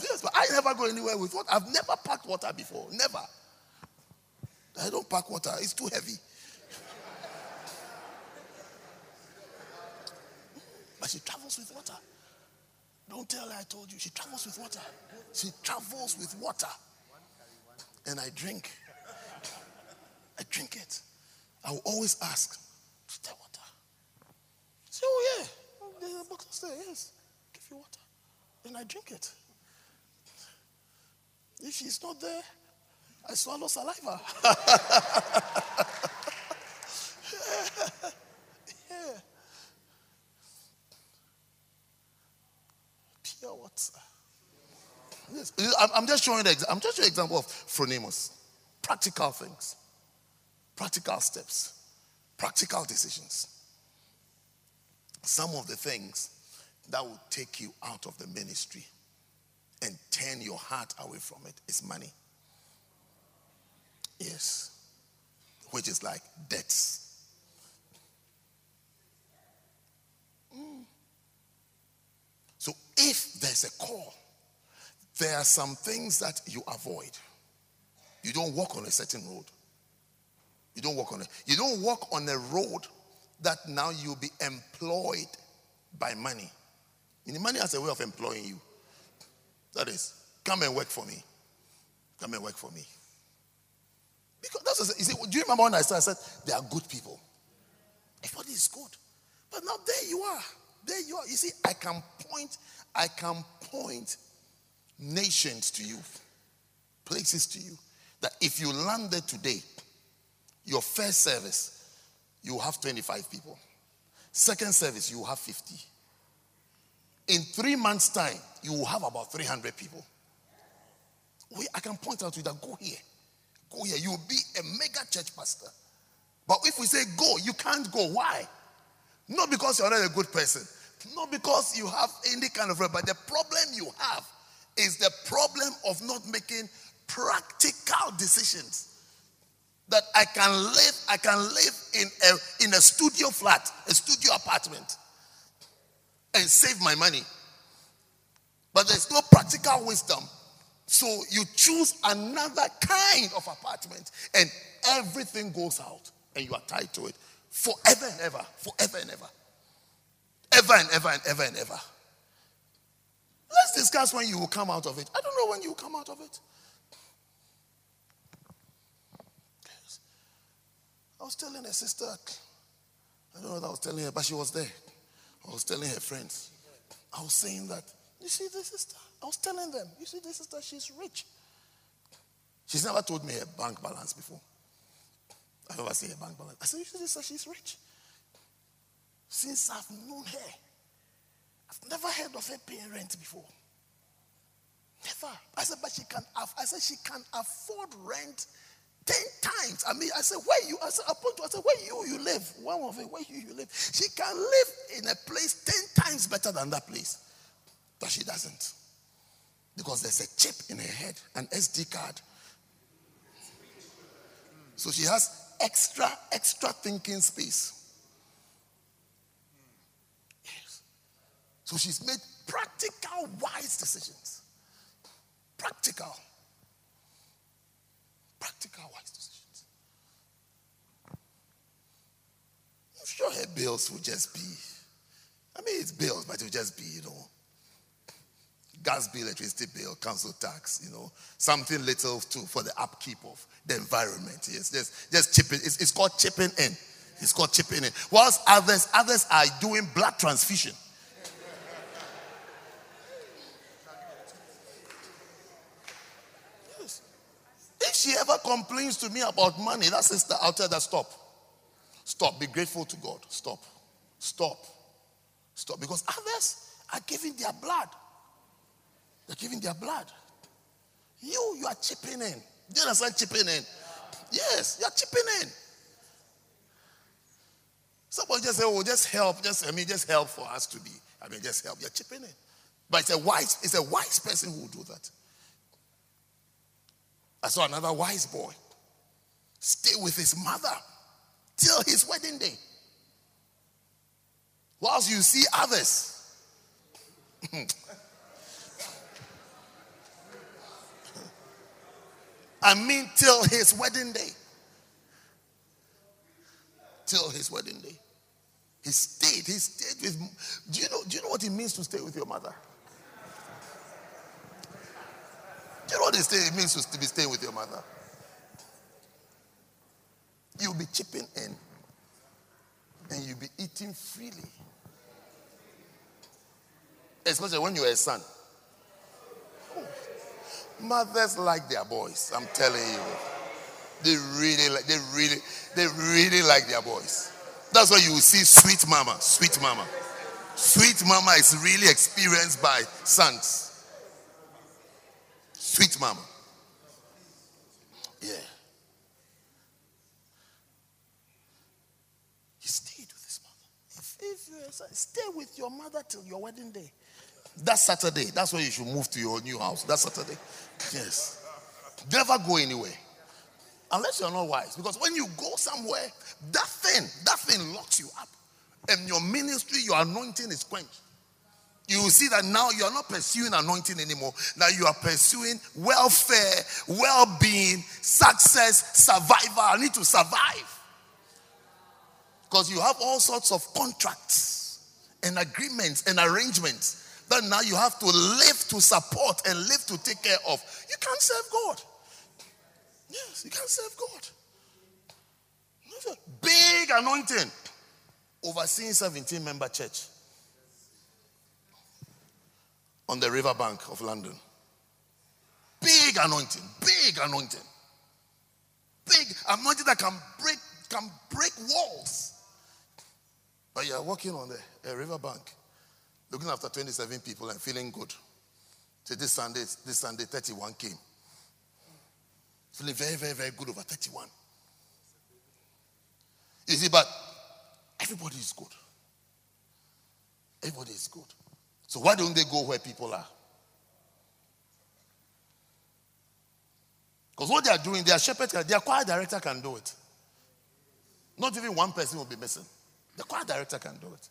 yes, but I never go anywhere with water. I've never packed water before. Never. I don't pack water. It's too heavy. But she travels with water. Don't tell her I told you. She travels with water. She travels with water. And I drink. I drink it. I will always ask, is there water? Say, oh yeah. There's a box there, yes. Give you water. Then I drink it. If she's not there, I swallow saliva. yeah. Pure water. I'm- just showing the I'm just showing example of phronimos. Practical things. Practical steps. Practical decisions. Some of the things that will take you out of the ministry and turn your heart away from it is money. Yes. Which is like debts. Mm. So if there's a call, there are some things that you avoid. You don't walk on a certain road. You don't walk on it. You don't walk on a road that now you'll be employed by money. Know, money has a way of employing you. That is, come and work for me. Come and work for me. Because that's what, see, do you remember when I said, I said they are good people? Everybody is good. But now there you are. There you are. You see, I can point, I can point nations to you, places to you, that if you landed today, your first service, you have 25 people. Second service, you have 50. In three months' time, you will have about 300 people. We, I can point out to you that go here. Go here. You will be a mega church pastor. But if we say go, you can't go. Why? Not because you're not a good person. Not because you have any kind of, but the problem you have is the problem of not making practical decisions. That I can live, I can live in a in a studio flat, a studio apartment, and save my money. But there's no practical wisdom. So you choose another kind of apartment, and everything goes out, and you are tied to it forever and ever, forever and ever. Ever and ever and ever and ever. Let's discuss when you will come out of it. I don't know when you will come out of it. I was telling a sister, I don't know what I was telling her, but she was there. I was telling her friends. I was saying that, you see this sister? I was telling them, you see this sister, she's rich. She's never told me her bank balance before. I've never seen her bank balance. I said, you see this sister, she's rich. Since I've known her, I've never heard of her paying rent before. Never. I said, but she can. Aff- I said she can afford rent ten times. I mean, I said, where you? I said, I point to. I said, where you you live? One of it. Where you you live? She can live in a place ten times better than that place, but she doesn't because there's a chip in her head, an SD card. So she has extra extra thinking space. So she's made practical, wise decisions. Practical. Practical, wise decisions. I'm sure her bills will just be, I mean, it's bills, but it will just be, you know, gas bill, electricity bill, council tax, you know, something little too for the upkeep of the environment. Yes, just, just chipping. It's, it's called chipping in. It's called chipping in. Whilst others, others are doing blood transfusion. Yes. If she ever complains to me about money, that sister, I'll tell her stop. Stop. Be grateful to God. Stop. Stop. Stop. Because others, are giving their blood. They're giving their blood. You, you are chipping in. Do you understand chipping in? Yes, you're chipping in. Somebody just say, oh, just help, just, I mean, just help for us to be. I mean, just help. You're chipping in. But it's a wise, it's a wise person who will do that. I saw another wise boy stay with his mother till his wedding day. Whilst you see others. I mean, till his wedding day. Till his wedding day. He stayed. He stayed with. Do you know? Do you know what it means to stay with your mother? Do you know what it means to be staying with your mother? You'll be chipping in, and you'll be eating freely, especially when you're a son. Mothers like their boys. I'm telling you, they really like. They really, they really like their boys. That's why you see sweet mama, sweet mama. Sweet mama is really experienced by sons. Sweet mama. Yeah. He stayed with his mother. If, if stay with your mother till your wedding day. That Saturday, that's when you should move to your new house. That Saturday. Yes. Never go anywhere. Unless you're not wise. Because when you go somewhere, that thing, that thing locks you up. And your ministry, your anointing is quenched. You will see that now you are not pursuing anointing anymore. Now you are pursuing welfare, well being, success, survival. I need to survive. Because you have all sorts of contracts and agreements and arrangements that now you have to live to support and live to take care of. You can't serve God. Yes, you can't serve God. Big anointing. Overseeing 17 member church on the riverbank of London. Big anointing, big anointing. Big anointing that can break, can break walls. But you're walking on the riverbank, looking after 27 people and feeling good. So this Sunday, this Sunday, 31 came. Feeling very, very, very good over 31. You see, but everybody is good. Everybody is good. So why don't they go where people are? Because what they are doing, their shepherd, their choir director can do it. Not even one person will be missing. The choir director can do it.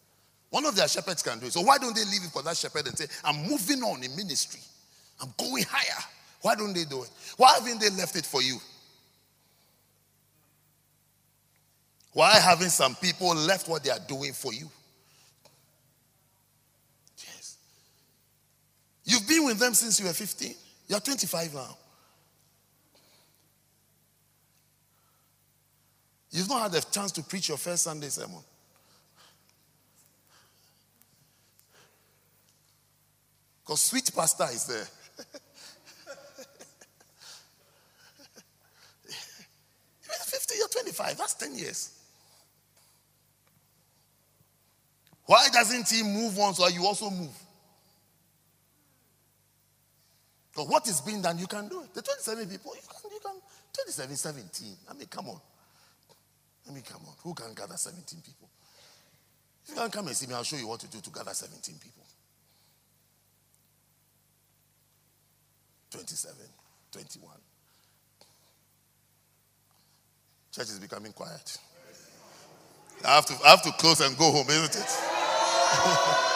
One of their shepherds can do it. So why don't they leave it for that shepherd and say, I'm moving on in ministry. I'm going higher. Why don't they do it? Why haven't they left it for you? Why haven't some people left what they are doing for you? You've been with them since you were 15. You're 25 now. You've not had the chance to preach your first Sunday sermon. Because sweet pastor is there. you're 50, you're 25. That's 10 years. Why doesn't he move on so you also move? Because what is being done, you can do it. The 27 people, you can, you can, 27, 17. I mean, come on. I mean, come on. Who can gather 17 people? If you can come and see me, I'll show you what to do to gather 17 people. 27, 21. Church is becoming quiet. I have to, I have to close and go home, isn't it?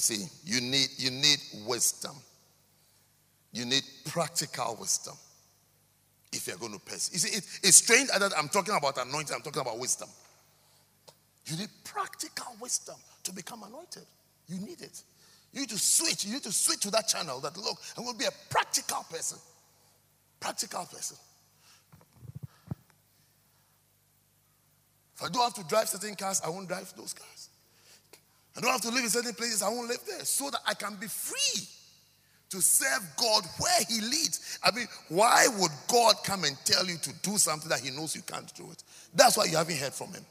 see, you need you need wisdom. You need practical wisdom if you're going to pursue. You see, it, it's strange that I'm talking about anointing. I'm talking about wisdom. You need practical wisdom to become anointed. You need it. You need to switch. You need to switch to that channel that, look, I'm going to be a practical person. Practical person. If I don't have to drive certain cars, I won't drive those cars. I don't have to live in certain places. I won't live there so that I can be free to serve God where He leads. I mean, why would God come and tell you to do something that He knows you can't do it? That's why you haven't heard from Him.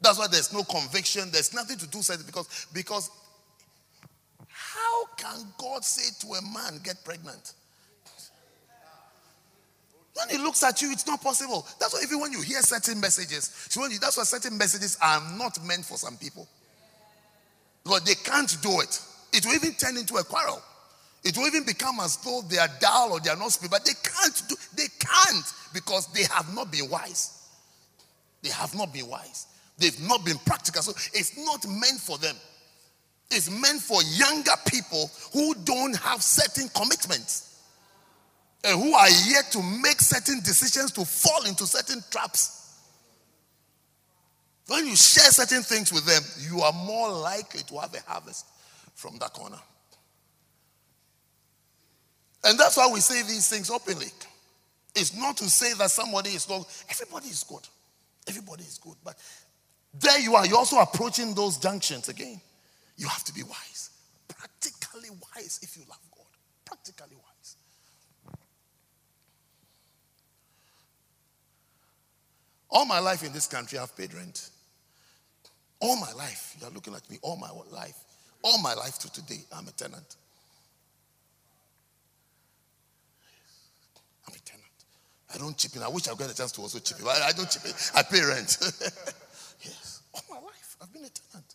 That's why there's no conviction. There's nothing to do because because how can God say to a man, get pregnant? When he looks at you, it's not possible. That's why even when you hear certain messages, so you, that's why certain messages are not meant for some people. Because they can't do it. It will even turn into a quarrel. It will even become as though they are dull or they are not spirit, but they can't do they can't because they have not been wise. They have not been wise. They've not been practical. So it's not meant for them. It's meant for younger people who don't have certain commitments and who are yet to make certain decisions to fall into certain traps. When you share certain things with them, you are more likely to have a harvest from that corner. And that's why we say these things openly. It's not to say that somebody is not, everybody is good. Everybody is good. But there you are, you're also approaching those junctions again. You have to be wise, practically wise if you love God. Practically wise. All my life in this country, I've paid rent. All my life, you're looking at me, all my life, all my life to today, I'm a tenant. I'm a tenant. I don't chip in. I wish I got a chance to also chip in. I, I don't chip in. I pay rent. yes. All my life, I've been a tenant.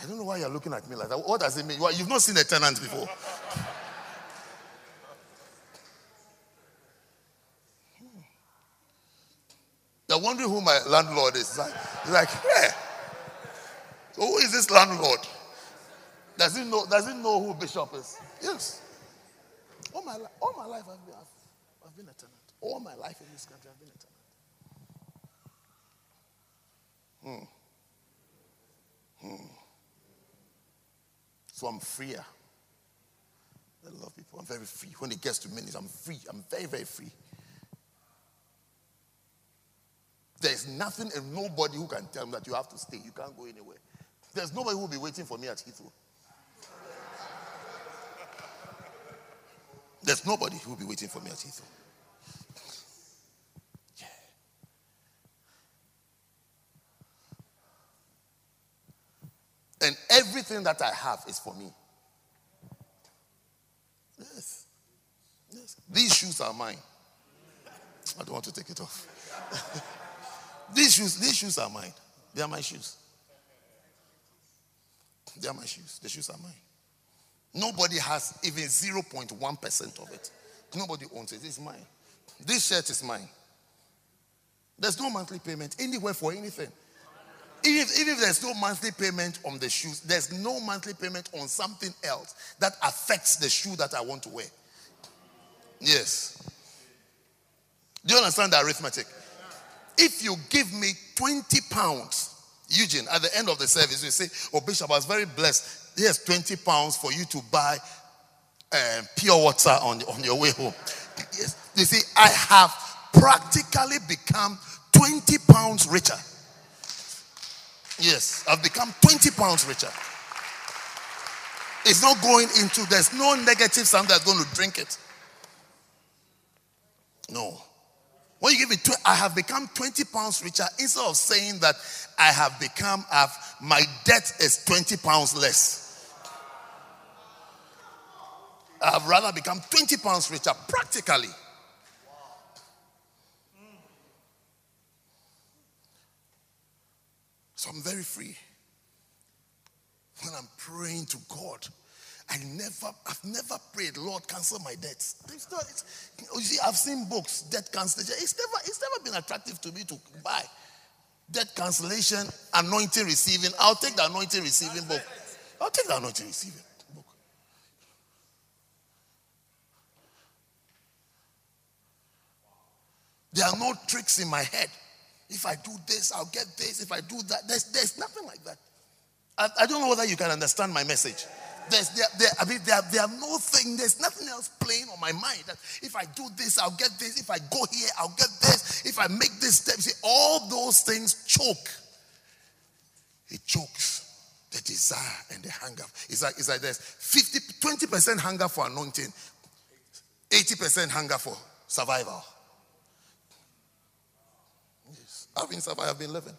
I don't know why you're looking at me like that. What does it mean? You've not seen a tenant before. You're wondering who my landlord is. It's like, it's like hey, so who is this landlord? Does he know? Does he know who Bishop is? Yes. All my all my life I've been, I've, I've been a tenant. All my life in this country, I've been a tenant. Hmm. Hmm. So I'm freer. I love people. I'm very free. When it gets to minutes, I'm free. I'm very, very free. There's nothing and nobody who can tell me that you have to stay. You can't go anywhere. There's nobody who will be waiting for me at Heathrow. There's nobody who will be waiting for me at Heathrow. Yeah. And everything that I have is for me. Yes. Yes. These shoes are mine. I don't want to take it off. these shoes, these shoes are mine. They are my shoes. They are my shoes. The shoes are mine. Nobody has even 0.1% of it. Nobody owns it. It's mine. This shirt is mine. There's no monthly payment anywhere for anything. Even if, even if there's no monthly payment on the shoes, there's no monthly payment on something else that affects the shoe that I want to wear. Yes. Do you understand the arithmetic? If you give me 20 pounds, Eugene, at the end of the service, you say, Oh, Bishop, I was very blessed. Here's 20 pounds for you to buy uh, pure water on, on your way home. Yes. You see, I have practically become 20 pounds richer. Yes, I've become 20 pounds richer. It's not going into, there's no negative sound that's going to drink it. No. When you give me, tw- I have become 20 pounds richer instead of saying that I have become, I've, my debt is 20 pounds less. I've rather become 20 pounds richer practically. So I'm very free. When I'm praying to God, I never, I've never prayed, Lord, cancel my debts. It's not, it's, you see, I've seen books, debt cancellation. It's never, it's never been attractive to me to buy debt cancellation, anointing receiving. I'll take the anointing receiving book. I'll take the anointing receiving book. There are no tricks in my head. If I do this, I'll get this. If I do that, there's, there's nothing like that. I, I don't know whether you can understand my message. There's, there, there, I mean, there, there are no thing, there's nothing else playing on my mind. That if I do this, I'll get this. If I go here, I'll get this. If I make this step, see, all those things choke. It chokes the desire and the hunger. It's like, it's like there's 50, 20% hunger for anointing, 80% hunger for survival. Yes. I've been surviving, I've been living.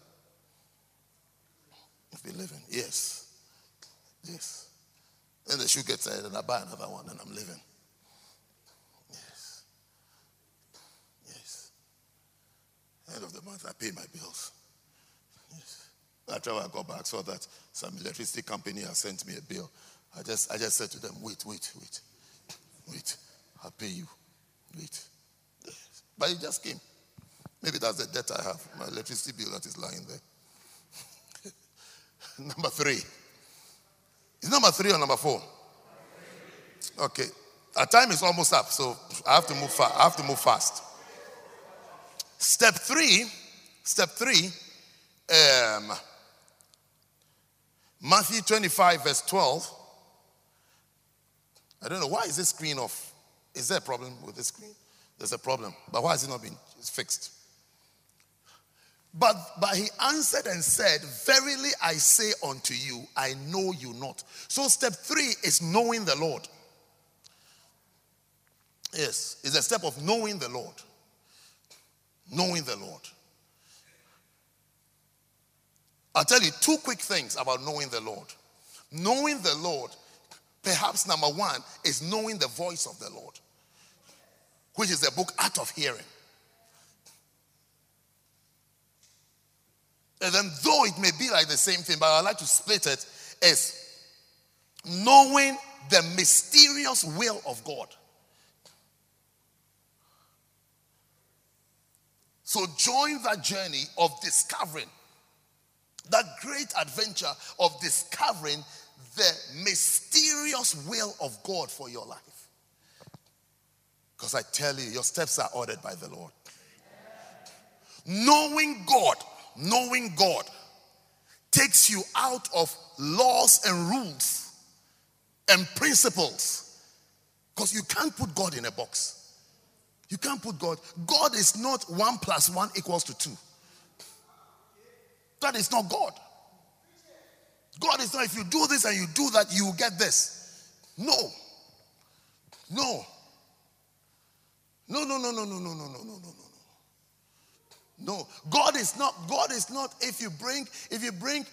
I've been living, yes. Yes. Then the shoe gets tired and I buy another one and I'm living. Yes. Yes. End of the month, I pay my bills. Yes. After I got back, saw that some electricity company has sent me a bill. I just, I just said to them, wait, wait, wait, wait. I'll pay you. Wait. Yes. But it just came. Maybe that's the debt I have, my electricity bill that is lying there. number three. Is number three or number four? Okay. Our time is almost up, so I have to move fast. I have to move fast. Step three, step three, um, Matthew 25, verse 12. I don't know why is this screen off? Is there a problem with this screen? There's a problem. But why has it not been fixed? But, but he answered and said, Verily I say unto you, I know you not. So, step three is knowing the Lord. Yes, it's a step of knowing the Lord. Knowing the Lord. I'll tell you two quick things about knowing the Lord. Knowing the Lord, perhaps number one, is knowing the voice of the Lord, which is the book Art of Hearing. And then, though it may be like the same thing, but I like to split it as knowing the mysterious will of God. So, join that journey of discovering, that great adventure of discovering the mysterious will of God for your life. Because I tell you, your steps are ordered by the Lord. Knowing God knowing God takes you out of laws and rules and principles because you can't put God in a box. You can't put God. God is not one plus one equals to two. That is not God. God is not if you do this and you do that, you will get this. No. No. No, no, no, no, no, no, no, no, no, no. No, God is not, God is not, if you bring, if you bring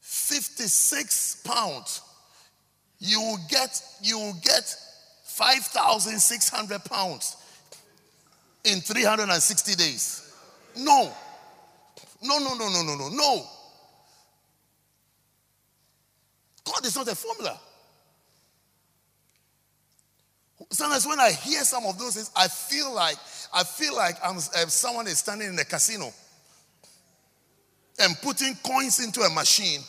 56 pounds, you will get, you will get 5,600 pounds in 360 days. No. No, no, no, no, no, no, no. God is not a formula. Sometimes when I hear some of those things, I feel like I feel like I'm, uh, someone is standing in a casino and putting coins into a machine,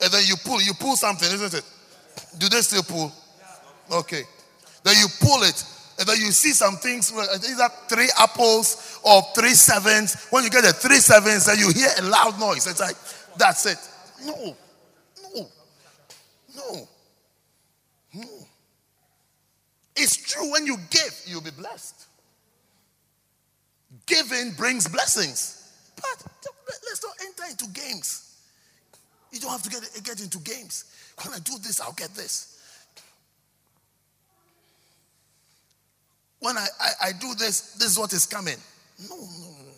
and then you pull, you pull something, isn't it? Do they still pull? Okay. Then you pull it, and then you see some things. Either three apples or three sevens. When you get the three sevens, then you hear a loud noise. It's like that's it. No, no, no, no. It's true. When you give, you'll be blessed. Giving brings blessings. But let's not enter into games. You don't have to get, get into games. When I do this, I'll get this. When I, I, I do this, this is what is coming. No, no, no.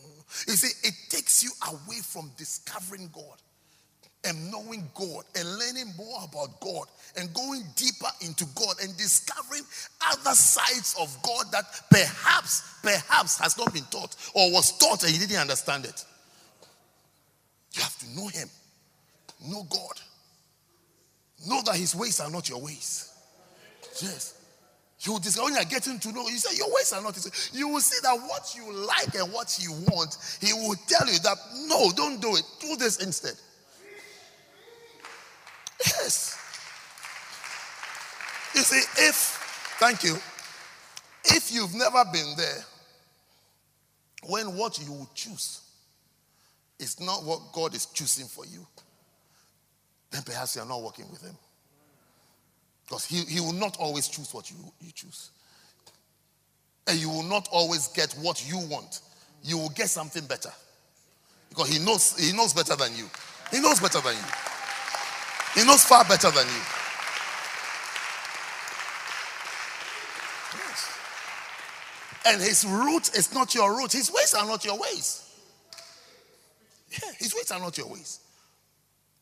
You see, it takes you away from discovering God and knowing God and learning more about God and going deeper into God and discovering other sides of God that perhaps, perhaps has not been taught or was taught and you didn't understand it. You have to know Him, know God, know that His ways are not your ways. Yes. You will discover when you're getting to know, you say your ways are not his. You will see that what you like and what you want, he will tell you that no, don't do it. Do this instead. Yes. You see, if, thank you, if you've never been there, when what you choose is not what God is choosing for you, then perhaps you're not working with Him. Because he, he will not always choose what you, you choose. And you will not always get what you want. You will get something better. Because he knows he knows better than you. He knows better than you. He knows far better than you. Yes. And his route is not your route. His ways are not your ways. Yeah, his ways are not your ways.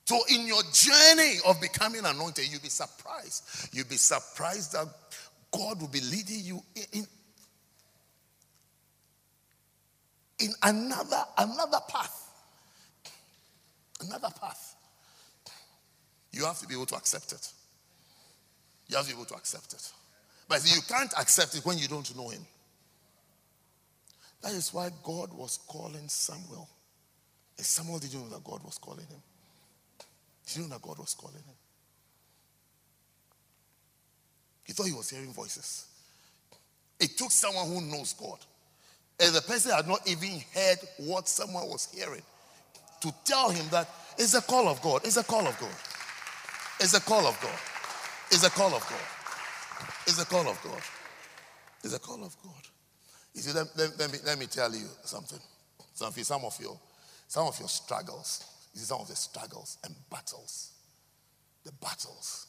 So, in your journey of becoming anointed, you'll be surprised. You'll be surprised that God will be leading you in, in, in another, another path. Another path. You have to be able to accept it. You have to be able to accept it. But you can't accept it when you don't know Him. That is why God was calling Samuel. And Samuel didn't know that God was calling him. He didn't know that God was calling him. He thought he was hearing voices. It took someone who knows God. And the person had not even heard what someone was hearing to tell him that it's a call of God. It's a call of God. It's a call of God. It's a call of God. It's a call of God. It's a call of God. You see, let, let, let me, let me tell you something. Some of you, some of you, some of your struggles, you see some of the struggles and battles, the battles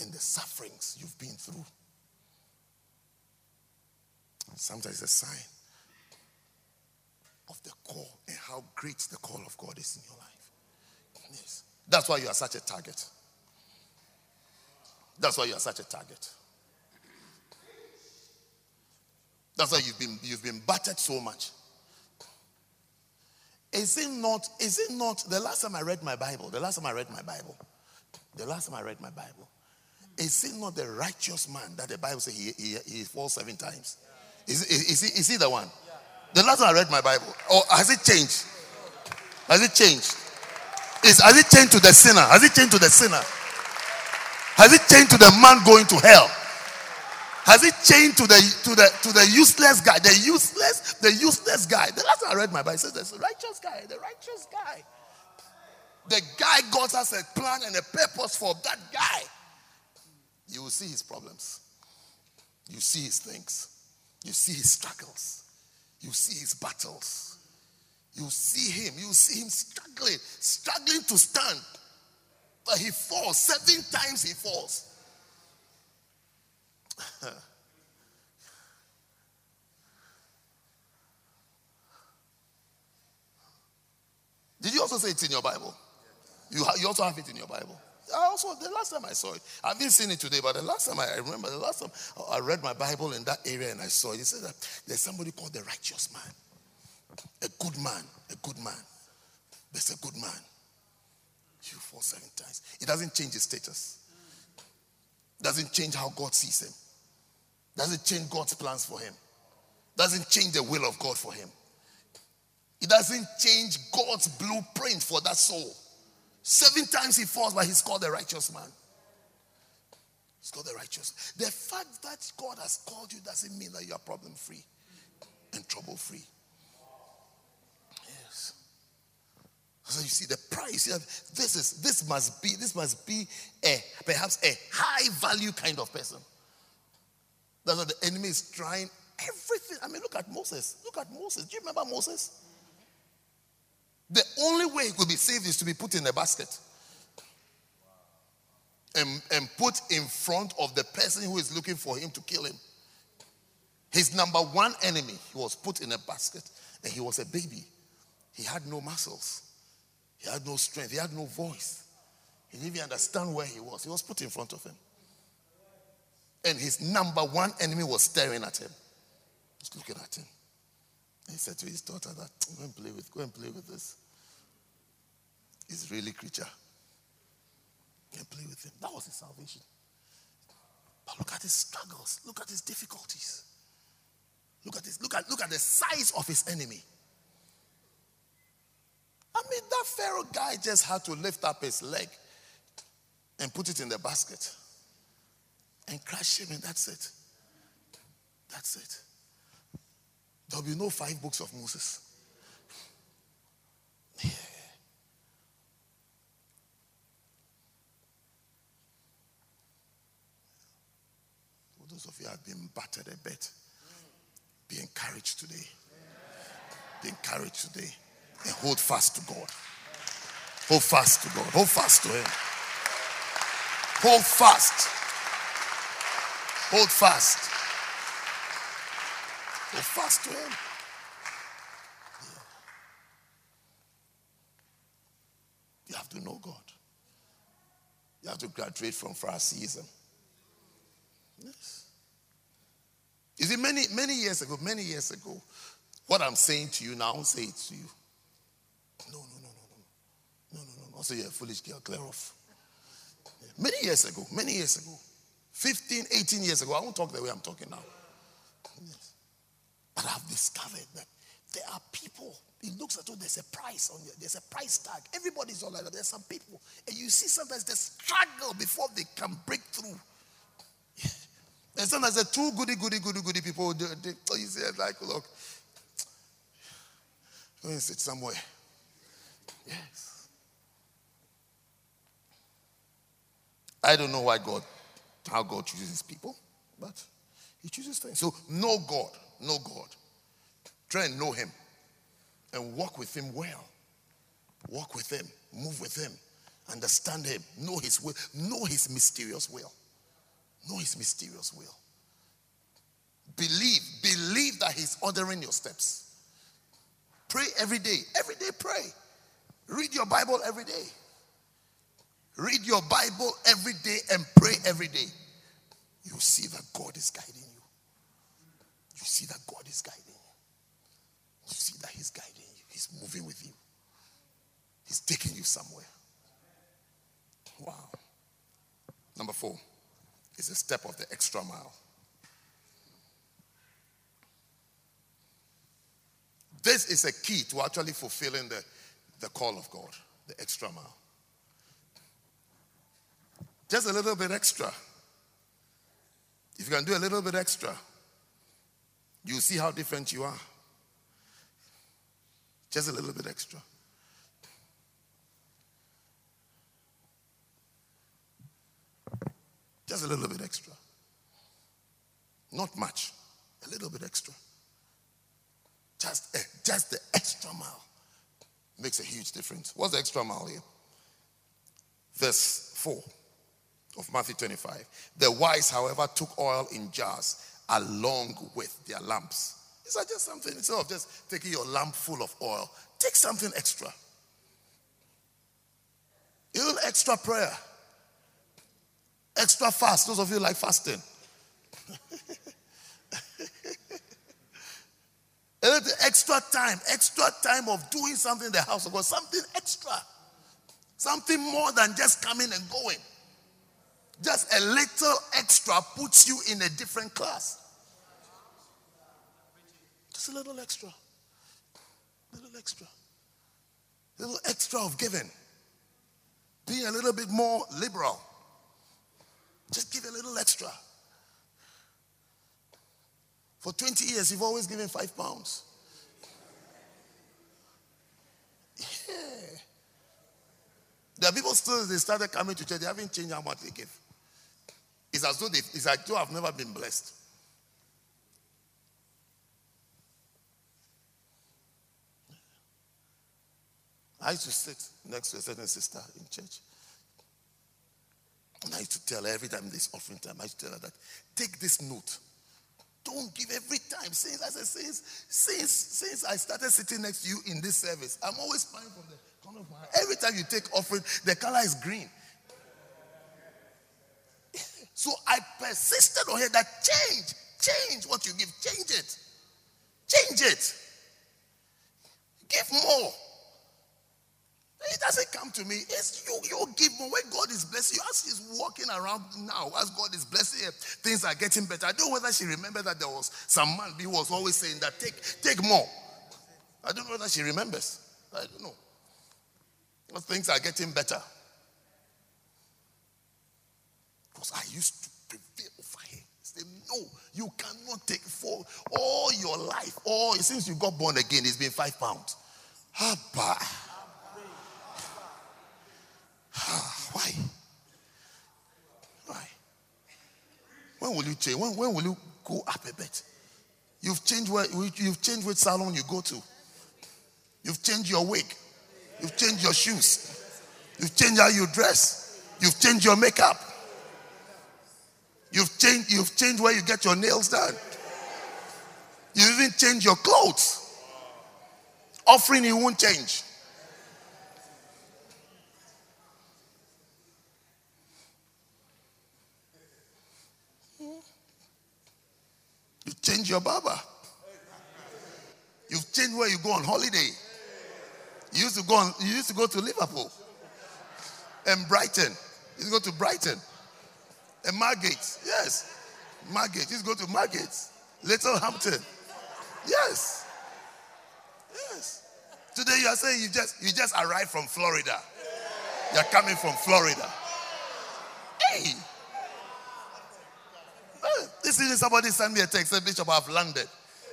and the sufferings you've been through. Sometimes it's a sign of the call and how great the call of God is in your life. Yes. That's why you are such a target. That's why you are such a target. That's why you've been you've been battered so much. Is it not, is it not the last time I read my Bible? The last time I read my Bible, the last time I read my Bible, is it not the righteous man that the Bible says he, he, he falls seven times? Is, is, is, he, is he the one? The last time I read my Bible, or has it changed? Has it changed? Is, has it changed to the sinner? Has it changed to the sinner? Has it changed to the man going to hell? Has it changed to the to the to the useless guy? The useless, the useless guy. The last time I read my Bible says a righteous guy, the righteous guy. The guy God has a plan and a purpose for that guy. You will see his problems. You see his things. You see his struggles. You see his battles. You see him. You see him struggling, struggling to stand. But he falls. Seven times he falls. Did you also say it in your Bible? You, ha- you also have it in your Bible. I also, the last time I saw it, I haven't seen it today, but the last time I, I remember, the last time I read my Bible in that area and I saw it, it said that there's somebody called the righteous man. A good man, a good man. There's a good man. You fall seven times. It doesn't change his status. Doesn't change how God sees him. Doesn't change God's plans for him. Doesn't change the will of God for him. It doesn't change God's blueprint for that soul. Seven times he falls, but he's called a righteous man. He's called a righteous. The fact that God has called you doesn't mean that you are problem free and trouble free. So you see the price. This is this must be this must be a perhaps a high value kind of person. That's what the enemy is trying everything. I mean, look at Moses. Look at Moses. Do you remember Moses? The only way he could be saved is to be put in a basket and, and put in front of the person who is looking for him to kill him. His number one enemy, he was put in a basket and he was a baby. He had no muscles, he had no strength, he had no voice. He didn't even understand where he was. He was put in front of him. And his number one enemy was staring at him. Just looking at him. He said to his daughter that go and play with, go and play with this. He's really creature. And play with him. That was his salvation. But look at his struggles. Look at his difficulties. Look at this. Look at look at the size of his enemy. I mean, that Pharaoh guy just had to lift up his leg and put it in the basket and crush him, and that's it. That's it. There'll be no five books of Moses. Yeah. Those of you have been battered a bit, be encouraged today. Be encouraged today. And hold fast to God. Hold fast to God. Hold fast to Him. Hold fast. Hold fast. Hold fast to Him. You have to know God. You have to graduate from Phariseeism. Yes. You see, many, many years ago, many years ago, what I'm saying to you now, I won't say it to you. No, no, no, no, no. No, no, no. Say you're a foolish girl, clear off. Many years ago, many years ago, 15, 18 years ago, I won't talk the way I'm talking now. Yes. But I've discovered that there are people, it looks as though there's a price on you, there's a price tag. Everybody's all like that. There's some people, and you see sometimes they struggle before they can break through. And sometimes the two goody, goody, goody, goody people, they, they, oh, you say, like, look, go and sit somewhere. Yes. I don't know why God, how God chooses people, but He chooses things. So know God, know God. Try and know Him and walk with Him well. Walk with Him, move with Him, understand Him, know His will, know His mysterious will. Know His mysterious will. Believe, believe that He's ordering your steps. Pray every day. Every day, pray. Read your Bible every day. Read your Bible every day and pray every day. You see that God is guiding you. You see that God is guiding you. You see that He's guiding you. He's moving with you. He's taking you somewhere. Wow. Number four is a step of the extra mile. This is a key to actually fulfilling the, the call of God, the extra mile. Just a little bit extra. If you can do a little bit extra, you see how different you are. Just a little bit extra. Just a little bit extra. Not much, a little bit extra. Just, a, just the extra mile makes a huge difference. What's the extra mile here? Verse 4 of Matthew 25. The wise, however, took oil in jars along with their lamps. Is that just something? Instead of just taking your lamp full of oil, take something extra. Little extra prayer. Extra fast. Those of you like fasting. A little extra time, extra time of doing something in the house of God, something extra. Something more than just coming and going. Just a little extra puts you in a different class. Just a little extra. Little extra. Little extra of giving. Being a little bit more liberal. Just give a little extra. For 20 years, you've always given five pounds. Yeah. There are people still, they started coming to church, they haven't changed how much they give. It's as though they, it's as though I've never been blessed. I used to sit next to a certain sister in church. And I used to tell her every time this offering time, I used to tell her that take this note. Don't give every time. Since I said, since, since, since I started sitting next to you in this service, I'm always smiling from the corner of my. Every time you take offering, the color is green. So I persisted on here that change, change what you give, change it. Change it. Give more. It doesn't come to me. It's you. You give more when God is blessing you. As she's walking around now, as God is blessing her, things are getting better. I don't know whether she remembers that there was some man who was always saying that take take more. I don't know whether she remembers. I don't know. But things are getting better. Because I used to prevail over her. Say, no, you cannot take for all your life. All since you got born again, it's been five pounds. Abba. Why? Why? When will you change? When, when will you go up a bit? You've changed where you've changed which salon you go to. You've changed your wig. You've changed your shoes. You've changed how you dress. You've changed your makeup. You've changed, you've changed where you get your nails done. You even change your clothes. Offering, you won't change. Change your barber. You've changed where you go on holiday. You used to go on, you used to go to Liverpool and Brighton. You used to go to Brighton and Margate. Yes. Margate. You used to go to Margate. Littlehampton. Yes. Yes. Today you are saying you just you just arrived from Florida. You're coming from Florida. Hey. This evening somebody sent me a text, said Bishop, I've landed.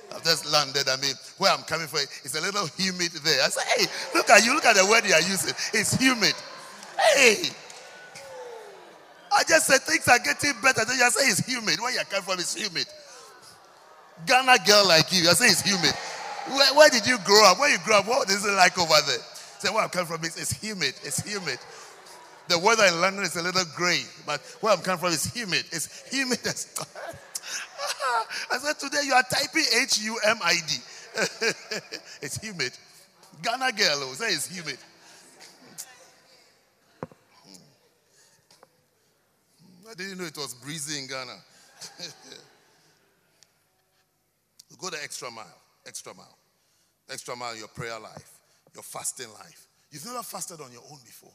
I've just landed. I mean, where I'm coming from, it's a little humid there. I said, hey, look at you, look at the word you are using. It's humid. Hey. I just said things are getting better. Then you say it's humid. Where you come from, it's humid. Ghana girl like you, I say it's humid. Where, where did you grow up? Where you grew up, what is it like over there? Say, where I'm coming from, it's, it's humid. It's humid. The weather in London is a little gray, but where I'm coming from is humid. It's humid. as- I said, today you are typing H U M I D. It's humid. Ghana girl, oh, say it's humid. Hmm. I didn't know it was breezy in Ghana. Go the extra mile, extra mile, extra mile your prayer life, your fasting life. You've never fasted on your own before.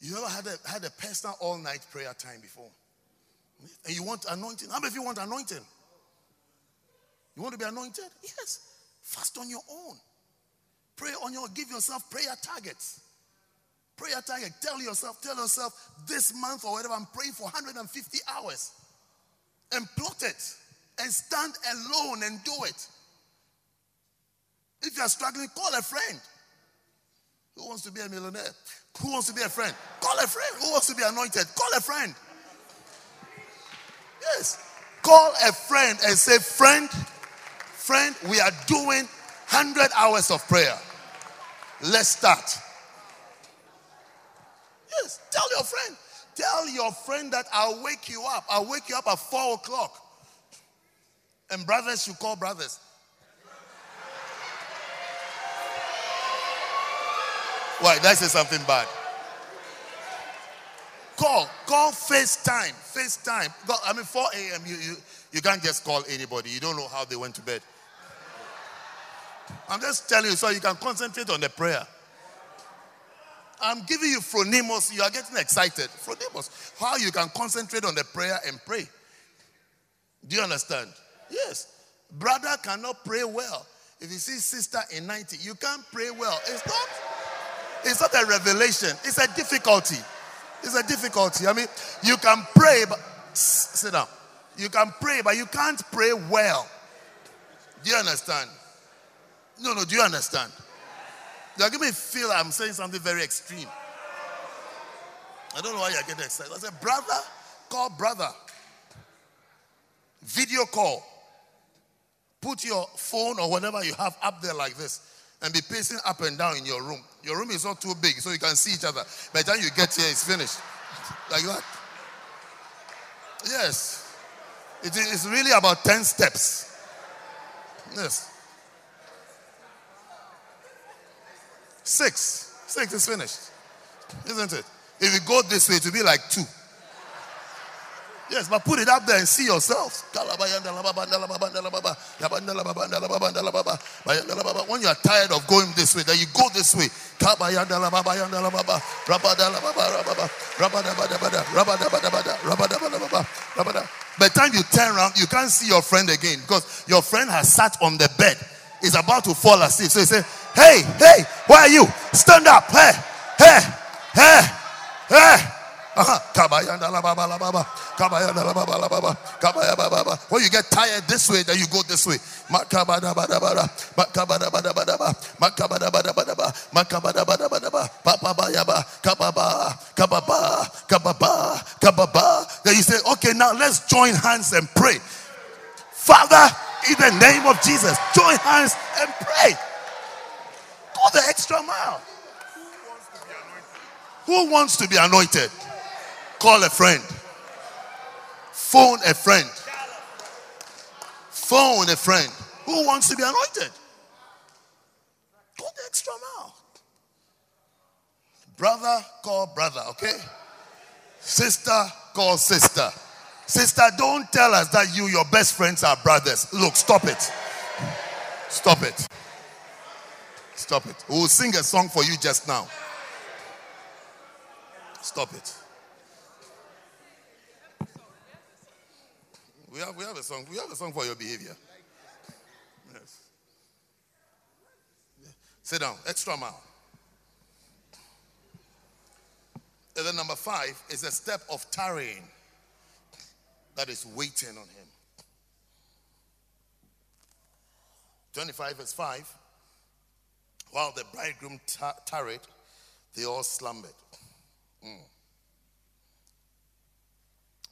You never had a, had a personal all night prayer time before. And you want anointing. How many of you want anointing? You want to be anointed? Yes. Fast on your own. Pray on your, give yourself prayer targets. Prayer target. Tell yourself, tell yourself, this month or whatever, I'm praying for 150 hours. And plot it. And stand alone and do it. If you're struggling, call a friend. Who wants to be a millionaire? Who wants to be a friend? Call a friend. Who wants to be anointed? Call a friend. Yes. Call a friend and say, Friend, friend, we are doing 100 hours of prayer. Let's start. Yes. Tell your friend. Tell your friend that I'll wake you up. I'll wake you up at 4 o'clock. And brothers should call brothers. Why? Did I say something bad? Call, call FaceTime, FaceTime. I mean, 4 a.m. You, you you can't just call anybody. You don't know how they went to bed. I'm just telling you so you can concentrate on the prayer. I'm giving you phronimos. You are getting excited. Phronimos. How you can concentrate on the prayer and pray. Do you understand? Yes. Brother cannot pray well. If you see sister in 90, you can't pray well. It's not. It's not a revelation. It's a difficulty. It's a difficulty. I mean, you can pray, but sit down. You can pray, but you can't pray well. Do you understand? No, no. Do you understand? You're giving me feel I'm saying something very extreme. I don't know why you're getting excited. I said, brother, call brother. Video call. Put your phone or whatever you have up there like this and be pacing up and down in your room. Your room is not too big, so you can see each other. By the time you get here, it's finished. Like that. Yes. It is really about 10 steps. Yes. Six. Six is finished. Isn't it? If you go this way, it will be like two. Yes, but put it up there and see yourself. When you are tired of going this way, then you go this way. By the time you turn around, you can't see your friend again because your friend has sat on the bed. Is about to fall asleep. So you say, Hey, hey, where are you? Stand up. Hey, hey, hey, hey. When you get tired this way, then you go this way. Then you say, okay, now let's join hands and pray. Father, in the name of Jesus, join hands and pray. Go the extra mile. Who wants to be anointed? Call a friend. Phone a friend. Phone a friend. Who wants to be anointed? Go the extra mile. Brother, call brother, okay? Sister, call sister. Sister, don't tell us that you, your best friends, are brothers. Look, stop it. Stop it. Stop it. We'll sing a song for you just now. Stop it. We have, we have a song. We have a song for your behavior. Yes. Sit down. Extra mile. And then number five is a step of tarrying that is waiting on him. 25 verse 5. While the bridegroom tar- tarried, they all slumbered. Mm.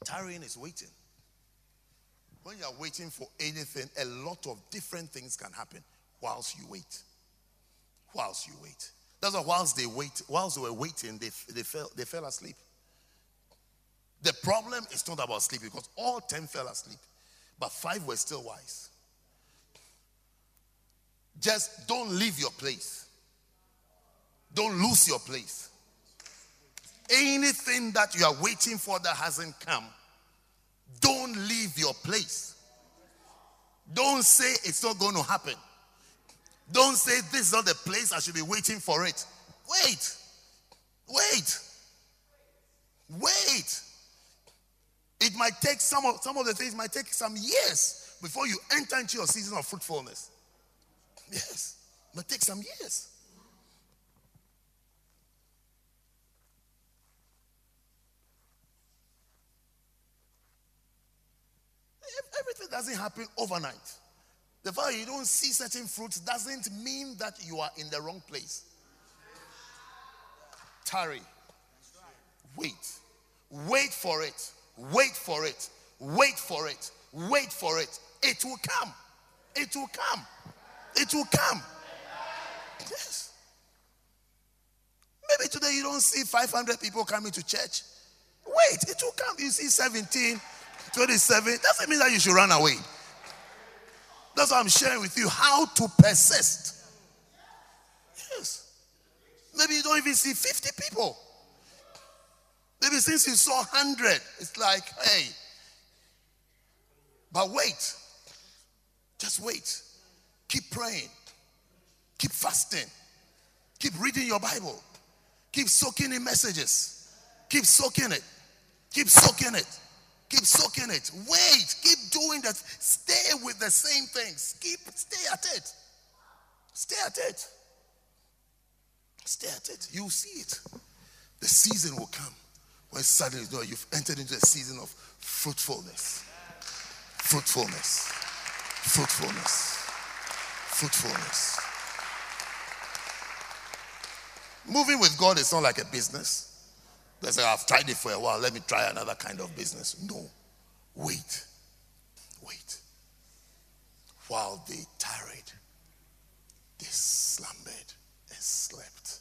Tarrying is waiting. When you are waiting for anything, a lot of different things can happen whilst you wait. Whilst you wait. That's why whilst they wait, whilst they were waiting, they, they fell they fell asleep. The problem is not about sleep because all ten fell asleep, but five were still wise. Just don't leave your place. Don't lose your place. Anything that you are waiting for that hasn't come, don't leave your place. Don't say it's not going to happen. Don't say this is not the place I should be waiting for it. Wait. Wait. Wait. It might take some of some of the things might take some years before you enter into your season of fruitfulness. Yes. It might take some years. Everything doesn't happen overnight. The fact you don't see certain fruits doesn't mean that you are in the wrong place. Tarry. Wait. Wait for it. Wait for it. Wait for it. Wait for it. It will come. It will come. It will come. Yes. Maybe today you don't see 500 people coming to church. Wait, it will come. You see 17, 27. Doesn't mean that you should run away. That's why I'm sharing with you how to persist. Yes. Maybe you don't even see 50 people. Maybe since you saw 100, it's like, hey. But wait. Just wait. Keep praying. Keep fasting. Keep reading your Bible. Keep soaking in messages. Keep soaking it. Keep soaking it. Keep soaking it. Wait. Keep doing that. Stay with the same things. Keep stay at it. Stay at it. Stay at it. You'll see it. The season will come when suddenly know, you've entered into a season of fruitfulness. Fruitfulness. Fruitfulness. Fruitfulness. Moving with God is not like a business. They say, I've tried it for a while. Let me try another kind of business. No. Wait. Wait. While they tarried, they slumbered and slept.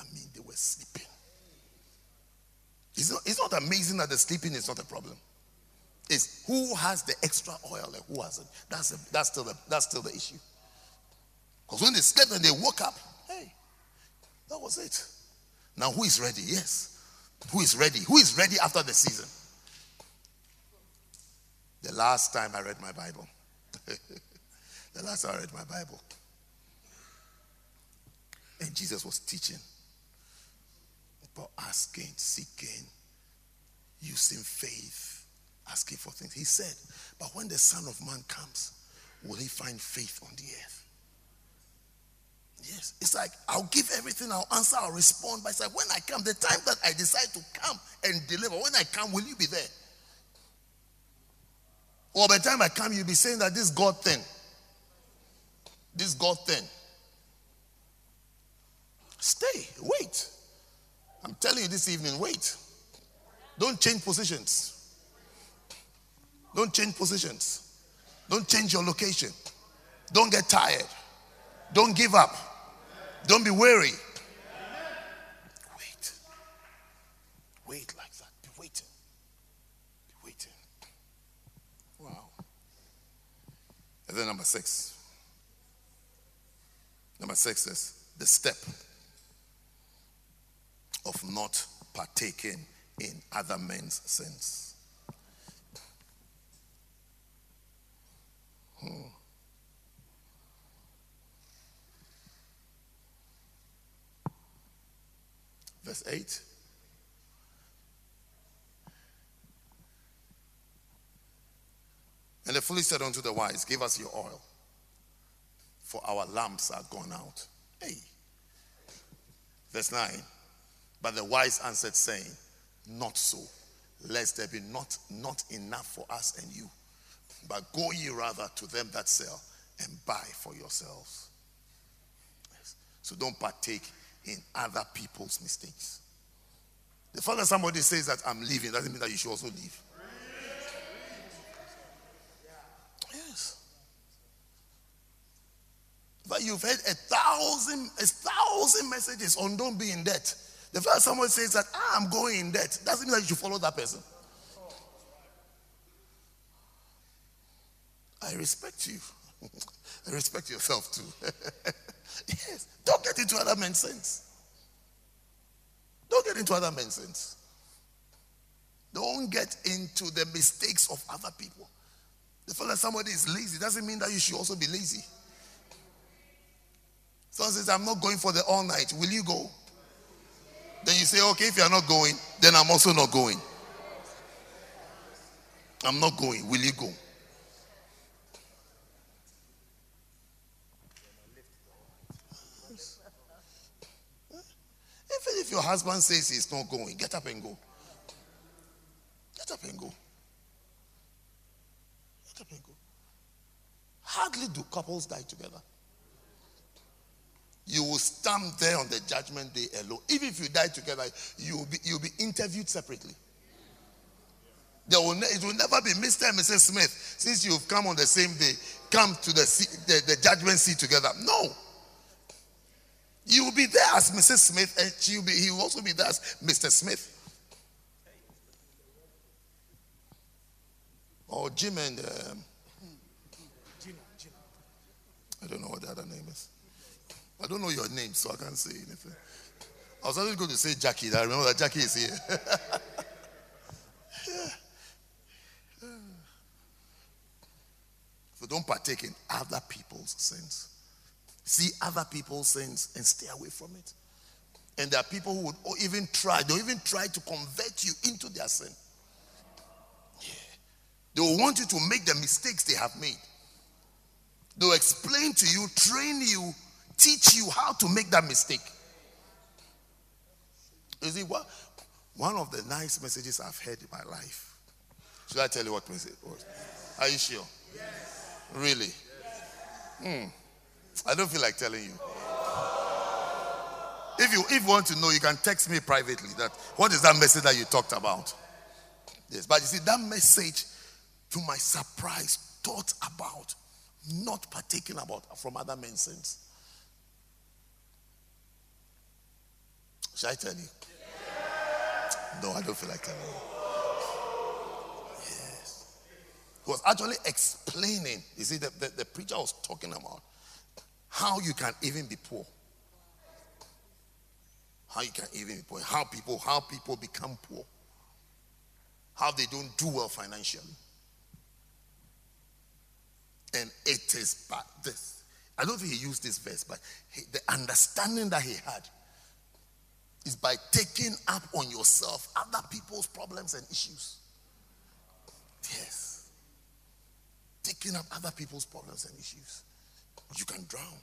I mean, they were sleeping. It's not, it's not amazing that the sleeping is not a problem. It's who has the extra oil and who hasn't. That's, that's, still, the, that's still the issue. Because when they slept and they woke up, hey, that was it. Now, who is ready? Yes. Who is ready? Who is ready after the season? The last time I read my Bible. the last time I read my Bible. And Jesus was teaching about asking, seeking, using faith, asking for things. He said, But when the Son of Man comes, will he find faith on the earth? Yes. It's like I'll give everything, I'll answer, I'll respond. But it's like when I come, the time that I decide to come and deliver, when I come, will you be there? Or by the time I come, you'll be saying that this God thing, this God thing. Stay, wait. I'm telling you this evening, wait. Don't change positions. Don't change positions. Don't change your location. Don't get tired. Don't give up. Don't be weary. Wait. Wait like that. Be waiting. Be waiting. Wow. And then number six. Number six is the step of not partaking in other men's sins. Hmm. Verse 8. And the foolish said unto the wise, Give us your oil, for our lamps are gone out. Hey. Verse 9. But the wise answered, saying, Not so, lest there be not, not enough for us and you. But go ye rather to them that sell and buy for yourselves. So don't partake in other people's mistakes. The fact that somebody says that I'm leaving doesn't mean that you should also leave. Yes. But you've heard a thousand, a thousand messages on don't be in debt. The fact someone says that ah, I'm going in debt doesn't mean that you should follow that person. I respect you. Respect yourself too. yes. Don't get into other men's sins. Don't get into other men's sins. Don't get into the mistakes of other people. The fact that somebody is lazy doesn't mean that you should also be lazy. Someone says, I'm not going for the all night. Will you go? Then you say, okay, if you are not going, then I'm also not going. I'm not going. Will you go? Even if your husband says he's not going, get up and go. Get up and go. Get up and go. Hardly do couples die together. You will stand there on the judgment day alone. Even if you die together, you will be, you'll be interviewed separately. There will ne- it will never be Mr. and Mrs. Smith. Since you've come on the same day, come to the, the, the judgment seat together. No. You will be there as Mrs. Smith, and she will be, he will also be there as Mr. Smith. Or Jim and um, I don't know what the other name is. I don't know your name, so I can't say anything. I was only going to say Jackie. I remember that Jackie is here. So don't partake in other people's sins. See other people's sins and stay away from it. And there are people who would even try, they'll even try to convert you into their sin. Yeah. They will want you to make the mistakes they have made. They'll explain to you, train you, teach you how to make that mistake. You see, what one of the nice messages I've heard in my life. Should I tell you what message was? Are you sure? Yes. Really? Hmm. I don't feel like telling you. If you if you want to know, you can text me privately. That what is that message that you talked about? Yes, but you see that message, to my surprise, taught about not partaking about from other men's sins. Shall I tell you? No, I don't feel like telling you. Yes. He was actually explaining. You see, the, the, the preacher was talking about how you can even be poor. How you can even be poor. How people, how people become poor. How they don't do well financially. And it is but this. I don't think he used this verse, but he, the understanding that he had is by taking up on yourself other people's problems and issues. Yes. Taking up other people's problems and issues. You can drown.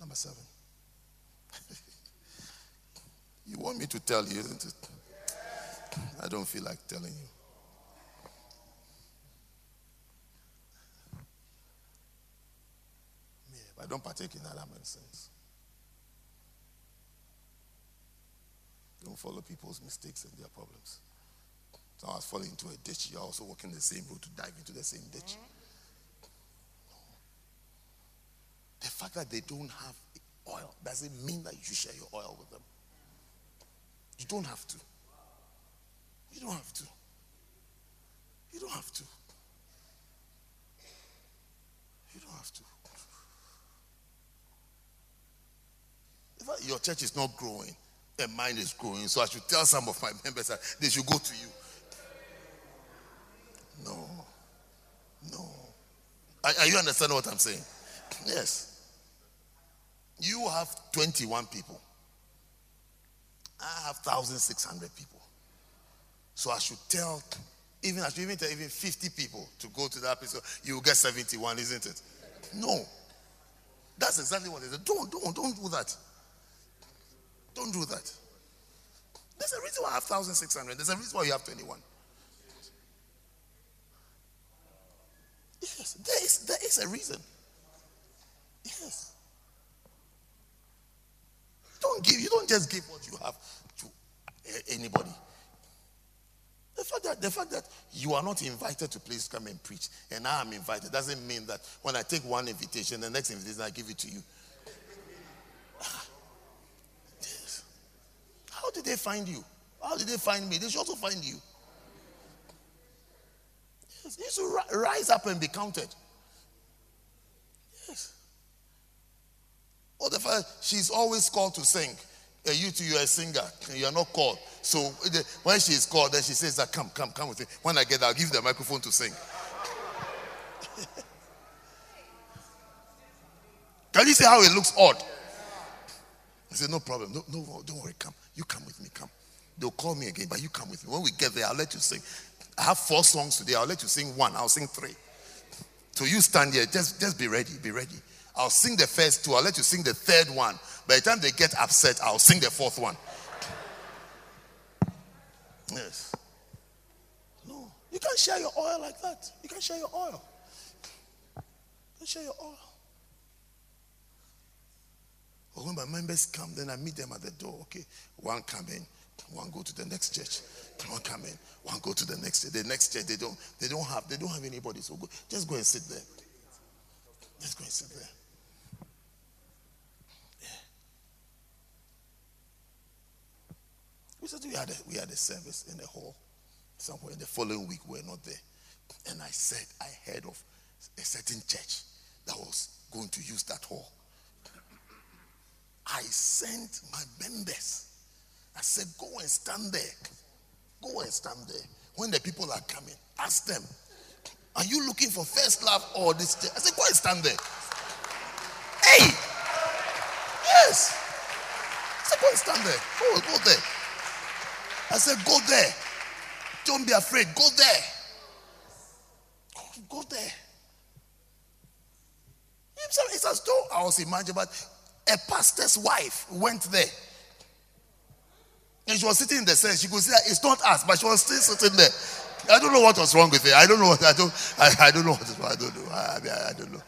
Number seven. you want me to tell you, isn't it? I don't feel like telling you. Yeah, but I don't partake in men's sins. Don't follow people's mistakes and their problems. So I was falling into a ditch. You're also walking the same road to dive into the same ditch. Mm-hmm. The fact that they don't have oil doesn't mean that you share your oil with them. You don't have to. You don't have to. You don't have to. You don't have to. Your church is not growing, and mine is growing. So I should tell some of my members that they should go to you. No. No. Are, are you understanding what I'm saying? Yes. You have 21 people. I have 1,600 people. So I should tell, even I should even tell even 50 people to go to that place. You will get 71, isn't it? No. That's exactly what it is. Don't, don't, don't do that. Don't do that. There's a reason why I have 1,600. There's a reason why you have 21. Yes, there is, there is a reason. Yes. Don't give, you don't just give what you have to anybody. The fact that the fact that you are not invited to please come and preach, and I am invited, doesn't mean that when I take one invitation, the next invitation I give it to you. Ah. Yes. How did they find you? How did they find me? They should also find you. Yes. You should rise up and be counted. Yes. Or the fact she's always called to sing. Uh, you two, you're a singer, you're not called. So when she is called, then she says that come, come, come with me. When I get there, I'll give the microphone to sing. Can you see how it looks odd? I said, no problem. No, no, don't worry. Come. You come with me. Come. They'll call me again, but you come with me. When we get there, I'll let you sing. I have four songs today. I'll let you sing one. I'll sing three. So you stand here. Just, just be ready. Be ready. I'll sing the first two. I'll let you sing the third one. By the time they get upset, I'll sing the fourth one. Yes. No. You can't share your oil like that. You can't share your oil. You can't share your oil. But when my members come, then I meet them at the door. Okay, one come in, one go to the next church. One come in, one go to the next church. The next church they don't they don't have they don't have anybody. So go, just go and sit there. Just go and sit there. We said we had a, we had a service in the hall somewhere. The following week we were not there, and I said I heard of a certain church that was going to use that hall. I sent my members. I said, go and stand there. Go and stand there. When the people are coming, ask them, are you looking for first love or this? Church? I said, go and stand there. Hey! Yes! I said, go and stand there. Go, go there. I said, Go there. Don't be afraid. Go there. Go, go there. It's as though I was imagining, but a pastor's wife went there. And she was sitting in the cell. She could see that it's not us, but she was still sitting there. I don't know what was wrong with her. I don't know what I don't I, I don't know what is wrong. I don't know. I, I, I don't know.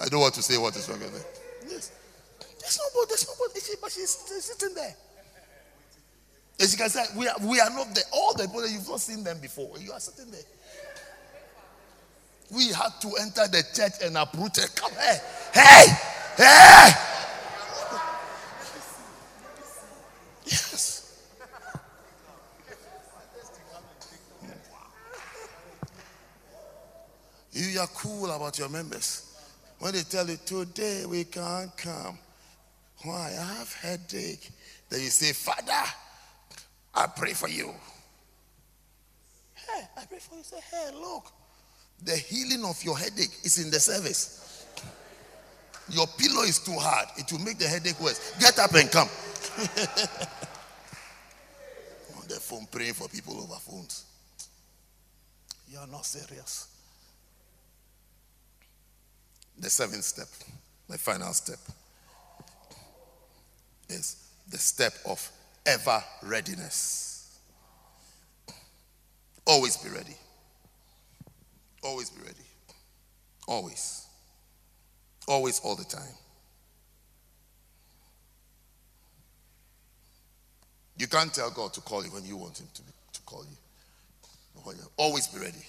I don't want to say what is wrong with her. Yes. There's no nobody, there's nobody, but she's sitting there. As you can say, we are, we are not there. All the people you've not seen them before. You are sitting there. We had to enter the church and uproot it. Come here. Hey! Hey! Yes. You are cool about your members. When they tell you today we can't come. Why? I have headache. Then you say, Father, I pray for you. Hey, I pray for you. Say, hey, look, the healing of your headache is in the service. Your pillow is too hard, it will make the headache worse. Get up and come. On the phone, praying for people over phones. You are not serious. The seventh step, the final step, is the step of ever readiness. Always be ready. Always be ready. Always. Always, all the time. You can't tell God to call you when you want Him to, to call you. Always be ready.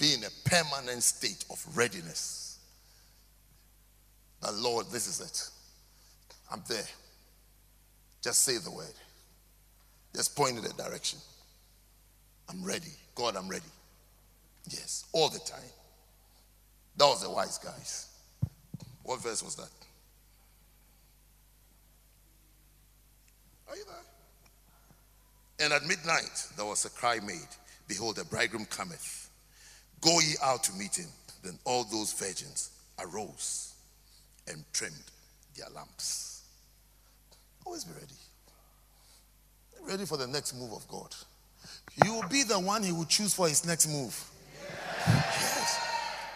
Be in a permanent state of readiness. The Lord, this is it. I'm there. Just say the word. Just point in the direction. I'm ready. God, I'm ready. Yes, all the time. That was the wise guys. What verse was that? Are you there? And at midnight there was a cry made Behold, the bridegroom cometh. Go ye out to meet him. Then all those virgins arose and trimmed their lamps. Always be ready. Ready for the next move of God. You will be the one he will choose for his next move. Yes.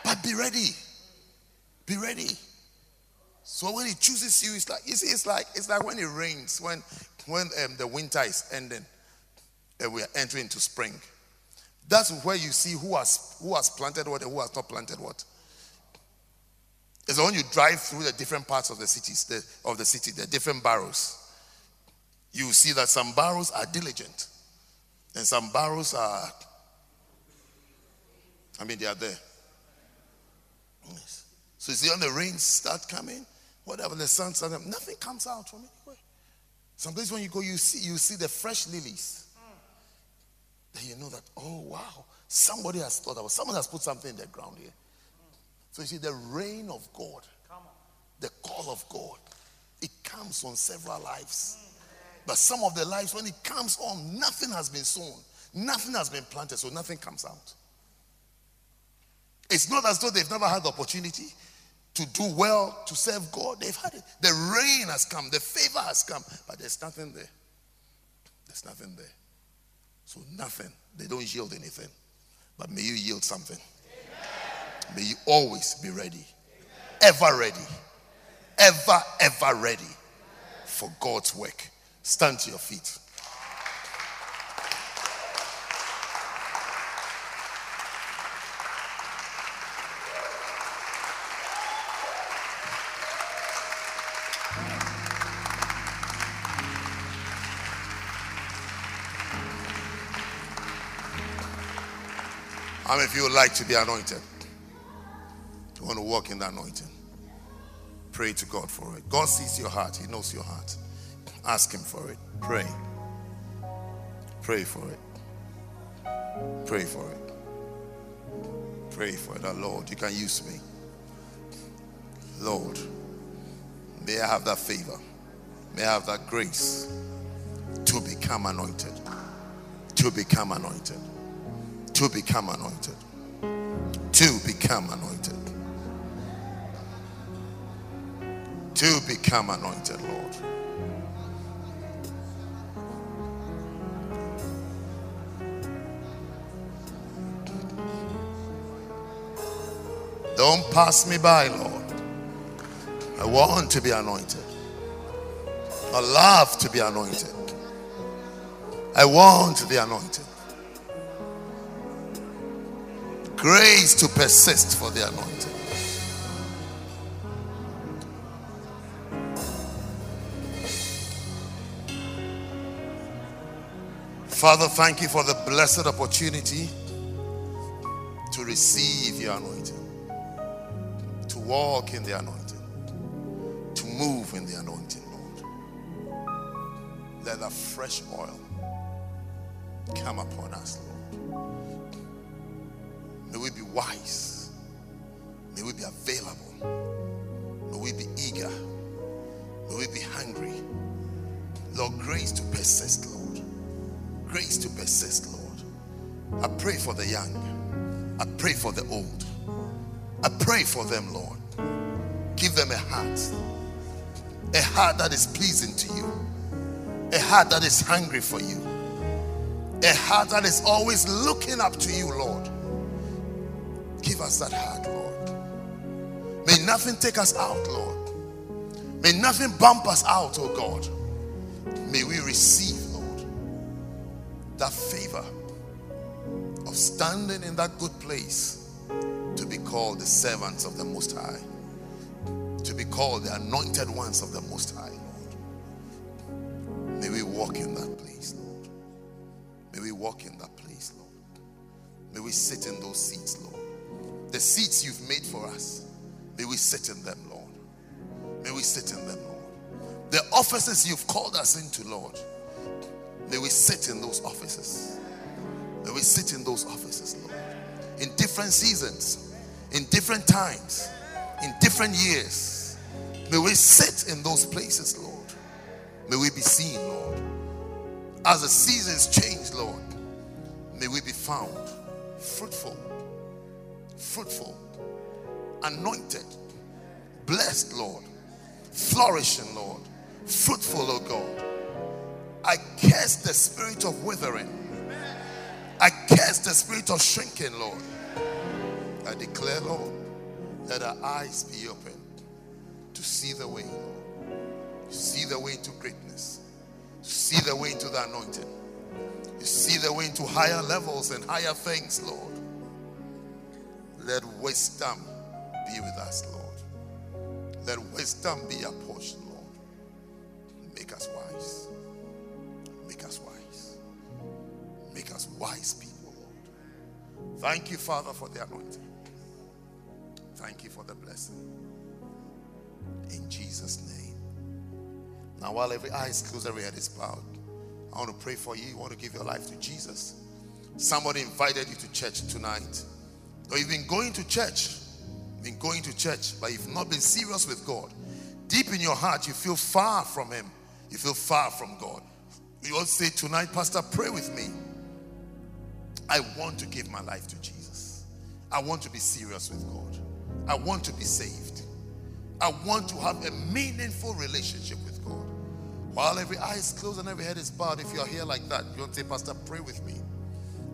But be ready. Be ready. So when he chooses you, it's like you see, it's like it's like when it rains, when when um, the winter is ending and we are entering into spring. That's where you see who has who has planted what and who has not planted what. It's when you drive through the different parts of the cities, the, of the city, the different barrows. You see that some barrows are diligent, and some barrows are. I mean, they are there. Yes. So you see, when the rains start coming, whatever the sun starts, nothing comes out from anywhere. Sometimes when you go, you see you see the fresh lilies. Then you know that, oh wow, somebody has thought about someone has put something in the ground here. So you see, the rain of God, the call of God, it comes on several lives. But some of the lives, when it comes on, nothing has been sown, nothing has been planted, so nothing comes out. It's not as though they've never had the opportunity to do well, to serve God. They've had it. The rain has come, the favor has come, but there's nothing there. There's nothing there. So, nothing. They don't yield anything. But may you yield something. Amen. May you always be ready. Amen. Ever ready. Ever, ever ready for God's work. Stand to your feet. How many of you would like to be anointed? You want to walk in the anointing? Pray to God for it. God sees your heart, He knows your heart. Ask Him for it. Pray. Pray for it. Pray for it. Pray for it. Oh, Lord, you can use me. Lord, may I have that favor. May I have that grace to become anointed. To become anointed to become anointed. To become anointed. To become anointed, Lord. Don't pass me by, Lord. I want to be anointed. I love to be anointed. I want to be anointed. Grace to persist for the anointing. Father, thank you for the blessed opportunity to receive your anointing, to walk in the anointing, to move in the anointing, Lord. Let the fresh oil come upon us, Lord. Wise. May we be available. May we be eager. May we be hungry. Lord, grace to persist, Lord. Grace to persist, Lord. I pray for the young. I pray for the old. I pray for them, Lord. Give them a heart. A heart that is pleasing to you. A heart that is hungry for you. A heart that is always looking up to you, Lord. Give us that heart, Lord. May nothing take us out, Lord. May nothing bump us out, oh God. May we receive, Lord, that favor of standing in that good place to be called the servants of the Most High, to be called the anointed ones of the Most High, Lord. May we walk in that place, Lord. May we walk in that place. Lord. May we sit in those seats, Lord. The seats you've made for us, may we sit in them, Lord. May we sit in them, Lord. The offices you've called us into, Lord, may we sit in those offices. May we sit in those offices, Lord. In different seasons, in different times, in different years. May we sit in those places, Lord. May we be seen, Lord. As the seasons change, Lord, may we be found fruitful, fruitful, anointed, blessed, Lord, flourishing, Lord, fruitful, oh God. I curse the spirit of withering. I curse the spirit of shrinking, Lord. I declare, Lord, that our eyes be opened to see the way, To see the way to greatness. To see the way into the anointing. To see the way into higher levels and higher things, Lord. Let wisdom be with us, Lord. Let wisdom be our portion, Lord. Make us wise. Make us wise. Make us wise people, Lord. Thank you, Father, for the anointing. Thank you for the blessing. In Jesus' name. Now, while every eye is closed, every head is bowed, I want to pray for you. You want to give your life to Jesus. Somebody invited you to church tonight. Or you've been going to church, been going to church, but you've not been serious with God. Deep in your heart, you feel far from Him. You feel far from God. You all say tonight, Pastor, pray with me. I want to give my life to Jesus. I want to be serious with God. I want to be saved. I want to have a meaningful relationship with God. While every eye is closed and every head is bowed, if you're here like that, you want to say, Pastor, pray with me.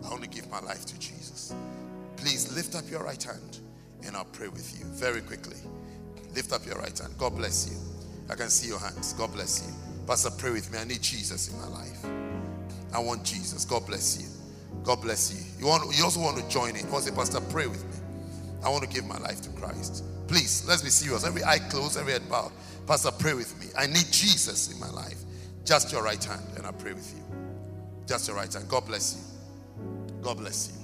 I want to give my life to Jesus. Please lift up your right hand and I'll pray with you very quickly. Lift up your right hand. God bless you. I can see your hands. God bless you. Pastor, pray with me. I need Jesus in my life. I want Jesus. God bless you. God bless you. You want you also want to join in. Say, Pastor, pray with me. I want to give my life to Christ. Please, let's be serious. Every eye closed, every head bowed. Pastor, pray with me. I need Jesus in my life. Just your right hand, and I pray with you. Just your right hand. God bless you. God bless you.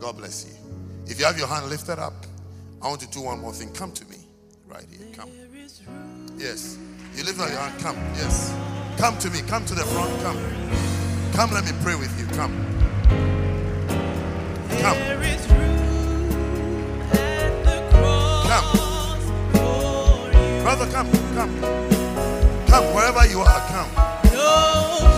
God bless you. If you have your hand lifted up, I want to do one more thing. Come to me. Right here. Come. Yes. You lift up your hand. Come. Yes. Come to me. Come to the front. Come. Come, let me pray with you. Come. Come. You. Brother, come. Come. Come. Wherever you are, come.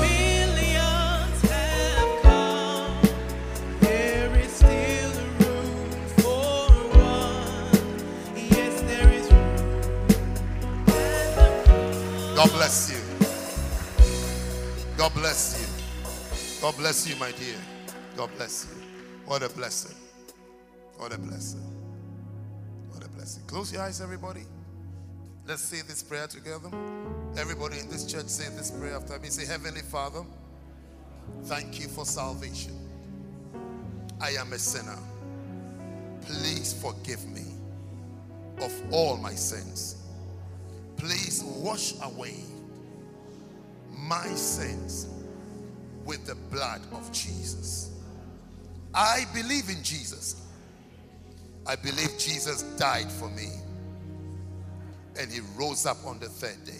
God bless you. God bless you. God bless you, my dear. God bless you. What a blessing. What a blessing. What a blessing. Close your eyes, everybody. Let's say this prayer together. Everybody in this church say this prayer after me. Say, Heavenly Father, thank you for salvation. I am a sinner. Please forgive me of all my sins. Please wash away my sins with the blood of Jesus. I believe in Jesus. I believe Jesus died for me and he rose up on the third day.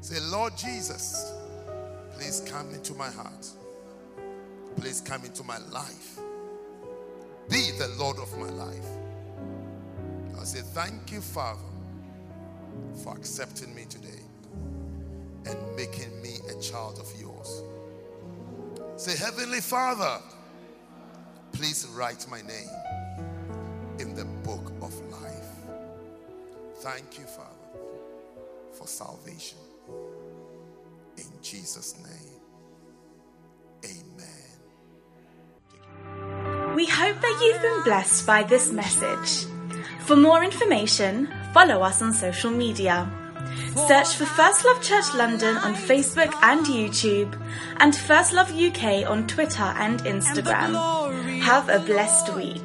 Say, Lord Jesus, please come into my heart. Please come into my life. Be the Lord of my life. I say, Thank you, Father, for accepting me today and making me a child of yours. Say, Heavenly Father, please write my name in the book of life. Thank you, Father, for salvation. In Jesus' name, amen. We hope that you've been blessed by this message. For more information, follow us on social media. Search for First Love Church London on Facebook and YouTube, and First Love UK on Twitter and Instagram. Have a blessed week.